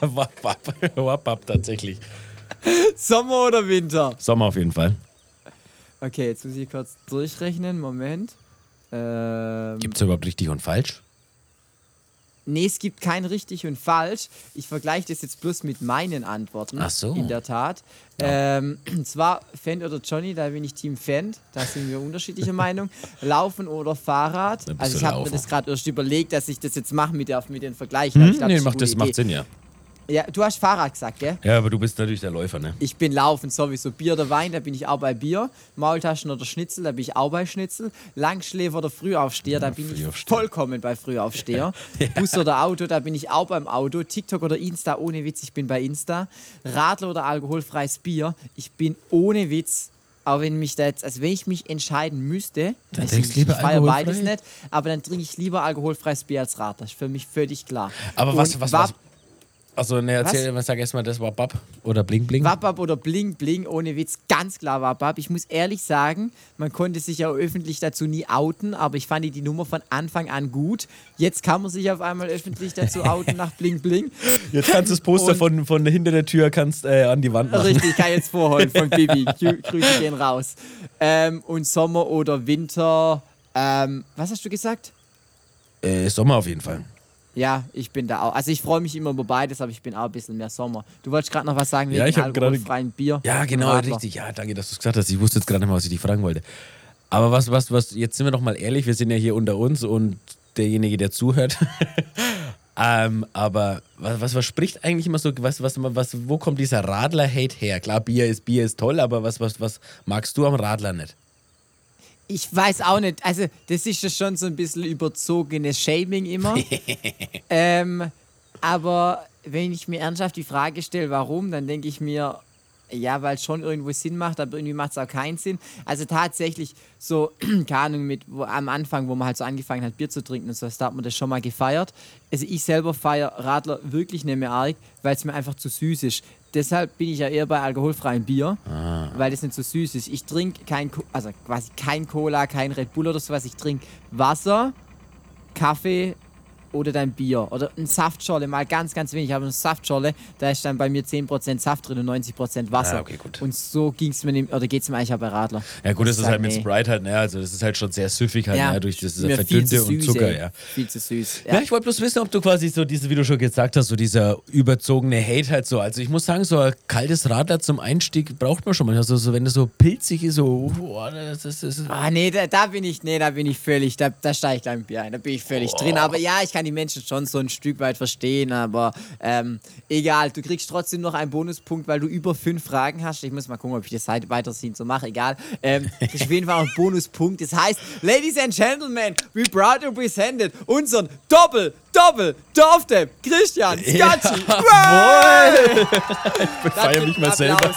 wap, wap. wap, wap, tatsächlich. Sommer oder Winter? Sommer auf jeden Fall. Okay, jetzt muss ich kurz durchrechnen. Moment. Ähm, Gibt es überhaupt richtig und falsch? nee, es gibt kein richtig und falsch. Ich vergleiche das jetzt bloß mit meinen Antworten. Ach so. In der Tat. Ähm, und zwar Fendt oder Johnny, da bin ich Team Fendt. Da sind wir unterschiedlicher Meinung. Laufen oder Fahrrad. Also ich habe mir das gerade erst überlegt, dass ich das jetzt mache mit, der, mit den Vergleichen. Ich glaub, nee, macht, das macht. Sinn, ja. Ja, du hast Fahrrad gesagt, gell? Ja, aber du bist natürlich der Läufer, ne? Ich bin Laufen sowieso. Bier oder Wein, da bin ich auch bei Bier. Maultaschen oder Schnitzel, da bin ich auch bei Schnitzel. Langschläfer oder Frühaufsteher, da bin ich vollkommen bei Frühaufsteher. Bus oder Auto, da bin ich auch beim Auto. TikTok oder Insta, ohne Witz, ich bin bei Insta. Radler oder alkoholfreies Bier, ich bin ohne Witz. Auch wenn mich da jetzt, also wenn ich mich entscheiden müsste, Dann also ich, lieber ich feiere beides nicht, aber dann trinke ich lieber alkoholfreies Bier als Radler. Das ist für mich völlig klar. Aber was, Und was, Wap- was? Also, ne, erzähl, was? sag erstmal, das war Bab oder Bling Bling. Wapap oder Bling Bling, ohne Witz, ganz klar Wapap. Ich muss ehrlich sagen, man konnte sich ja öffentlich dazu nie outen, aber ich fand die, Nummer von Anfang an gut. Jetzt kann man sich auf einmal öffentlich dazu outen nach Bling Bling. Jetzt kannst du das Poster Und- von, von hinter der Tür kannst, äh, an die Wand machen. Richtig, kann ich jetzt vorholen von Bibi. Grü- Grüße gehen raus. Ähm, und Sommer oder Winter, ähm, was hast du gesagt? Äh, Sommer auf jeden Fall. Ja, ich bin da auch. Also ich freue mich immer über beides, aber ich bin auch ein bisschen mehr Sommer. Du wolltest gerade noch was sagen Ja, wegen ich hab gerade- alkoholfreien Bier. Ja, genau, richtig. Ja, danke, dass du es gesagt hast. Ich wusste jetzt gerade nicht mal, was ich dich fragen wollte. Aber was, was, was, jetzt sind wir doch mal ehrlich, wir sind ja hier unter uns und derjenige, der zuhört. ähm, aber was, was, was spricht eigentlich immer so, was, was, was, wo kommt dieser Radler-Hate her? Klar, Bier ist, Bier ist toll, aber was, was, was magst du am Radler nicht? Ich weiß auch nicht. Also, das ist ja schon so ein bisschen überzogenes Shaming immer. ähm, aber wenn ich mir ernsthaft die Frage stelle, warum, dann denke ich mir, ja, weil es schon irgendwo Sinn macht, aber irgendwie macht es auch keinen Sinn. Also tatsächlich so, keine Ahnung, mit, wo, am Anfang, wo man halt so angefangen hat, Bier zu trinken und so, da hat man das schon mal gefeiert. Also ich selber feiere Radler wirklich nicht mehr arg, weil es mir einfach zu süß ist. Deshalb bin ich ja eher bei alkoholfreiem Bier, weil das nicht so süß ist. Ich trinke kein, also quasi kein Cola, kein Red Bull oder sowas. Ich trinke Wasser, Kaffee oder dein Bier. Oder ein Saftschorle, mal ganz, ganz wenig. Aber eine Saftschorle, da ist dann bei mir 10% Saft drin und 90% Wasser. Ah, okay, gut. Und so ging's mir, dem- oder geht's mir eigentlich auch bei Radler. Ja gut, das ist halt mit nee. Sprite halt, ne? Also das ist halt schon sehr süffig halt, ne? durch das Verdünnte und Zucker, ey. ja. Viel zu süß. Ja, ich wollte bloß wissen, ob du quasi so diese, wie du schon gesagt hast, so dieser überzogene Hate halt so. Also ich muss sagen, so ein kaltes Radler zum Einstieg braucht man schon mal. Also so, wenn das so pilzig ist, so, boah, das ist, das ist Ah, nee, da, da bin ich, nee, da bin ich völlig, da, da steige ich gleich mit Bier ein, da bin ich völlig drin. Aber ja, ich kann die Menschen schon so ein Stück weit verstehen, aber ähm, egal, du kriegst trotzdem noch einen Bonuspunkt, weil du über fünf Fragen hast. Ich muss mal gucken, ob ich das weiterziehen so mache, egal. Ähm, kriegst auf jeden Fall einen Bonuspunkt. Das heißt, Ladies and Gentlemen, we proud to presented unseren Doppel, Doppel, Dorfdepp, Christian, Scotchy. ich feiere mich mal selber.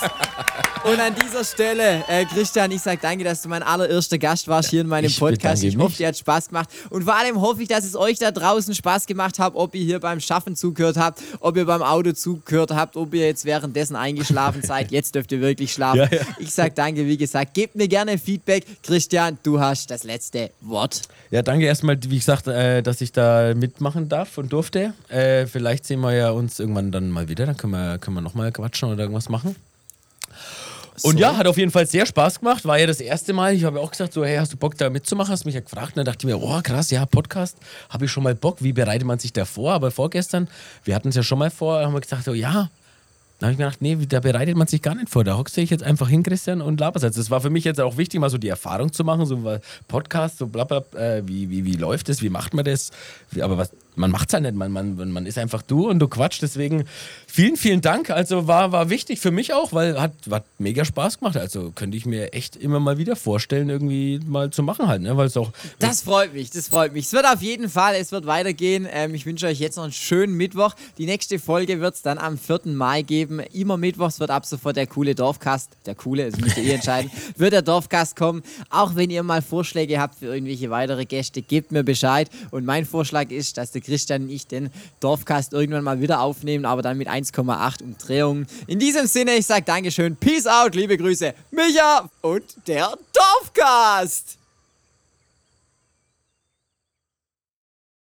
Und an dieser Stelle, äh, Christian, ich sage danke, dass du mein allererster Gast warst hier in meinem Ich Podcast. Ich hoffe, dir hat Spaß gemacht. Und vor allem hoffe ich, dass es euch da draußen Spaß gemacht hat, ob ihr hier beim Schaffen zugehört habt, ob ihr beim Auto zugehört habt, ob ihr jetzt währenddessen eingeschlafen seid. Jetzt dürft ihr wirklich schlafen. Ja, ja. Ich sage danke, wie gesagt. Gebt mir gerne Feedback. Christian, du hast das letzte Wort. Ja, danke erstmal, wie gesagt, äh, dass ich da mitmachen darf und durfte. Äh, vielleicht sehen wir ja uns irgendwann dann mal wieder. Dann können wir, können wir nochmal quatschen oder irgendwas machen. Und ja, hat auf jeden Fall sehr Spaß gemacht. War ja das erste Mal. Ich habe auch gesagt, so, hey, hast du Bock da mitzumachen? Hast mich ja gefragt. Und dann dachte ich mir, oh krass, ja, Podcast, habe ich schon mal Bock. Wie bereitet man sich da vor? Aber vorgestern, wir hatten es ja schon mal vor, haben wir gesagt, so, ja, Da habe ich mir gedacht, nee, da bereitet man sich gar nicht vor. Da hockst du dich jetzt einfach hin, Christian, und laberst jetzt. Das war für mich jetzt auch wichtig, mal so die Erfahrung zu machen, so Podcast, so bla bla, äh, wie, wie, wie läuft das, wie macht man das? Wie, aber was, man macht es ja nicht, man, man, man ist einfach du und du quatscht. Deswegen vielen, vielen Dank. Also war, war wichtig für mich auch, weil hat, hat mega Spaß gemacht. Also könnte ich mir echt immer mal wieder vorstellen, irgendwie mal zu machen halt. Ne? Weil es auch das freut mich, das freut mich. Es wird auf jeden Fall, es wird weitergehen. Ähm, ich wünsche euch jetzt noch einen schönen Mittwoch. Die nächste Folge wird es dann am 4. Mai geben. Immer Mittwochs wird ab sofort der coole Dorfcast, der coole, es müsst ihr entscheiden, wird der Dorfcast kommen. Auch wenn ihr mal Vorschläge habt für irgendwelche weitere Gäste, gebt mir Bescheid. Und mein Vorschlag ist, dass der Christian und ich den Dorfcast irgendwann mal wieder aufnehmen, aber dann mit 1,8 Umdrehungen. In diesem Sinne, ich sage Dankeschön, Peace out, liebe Grüße, Micha und der Dorfcast.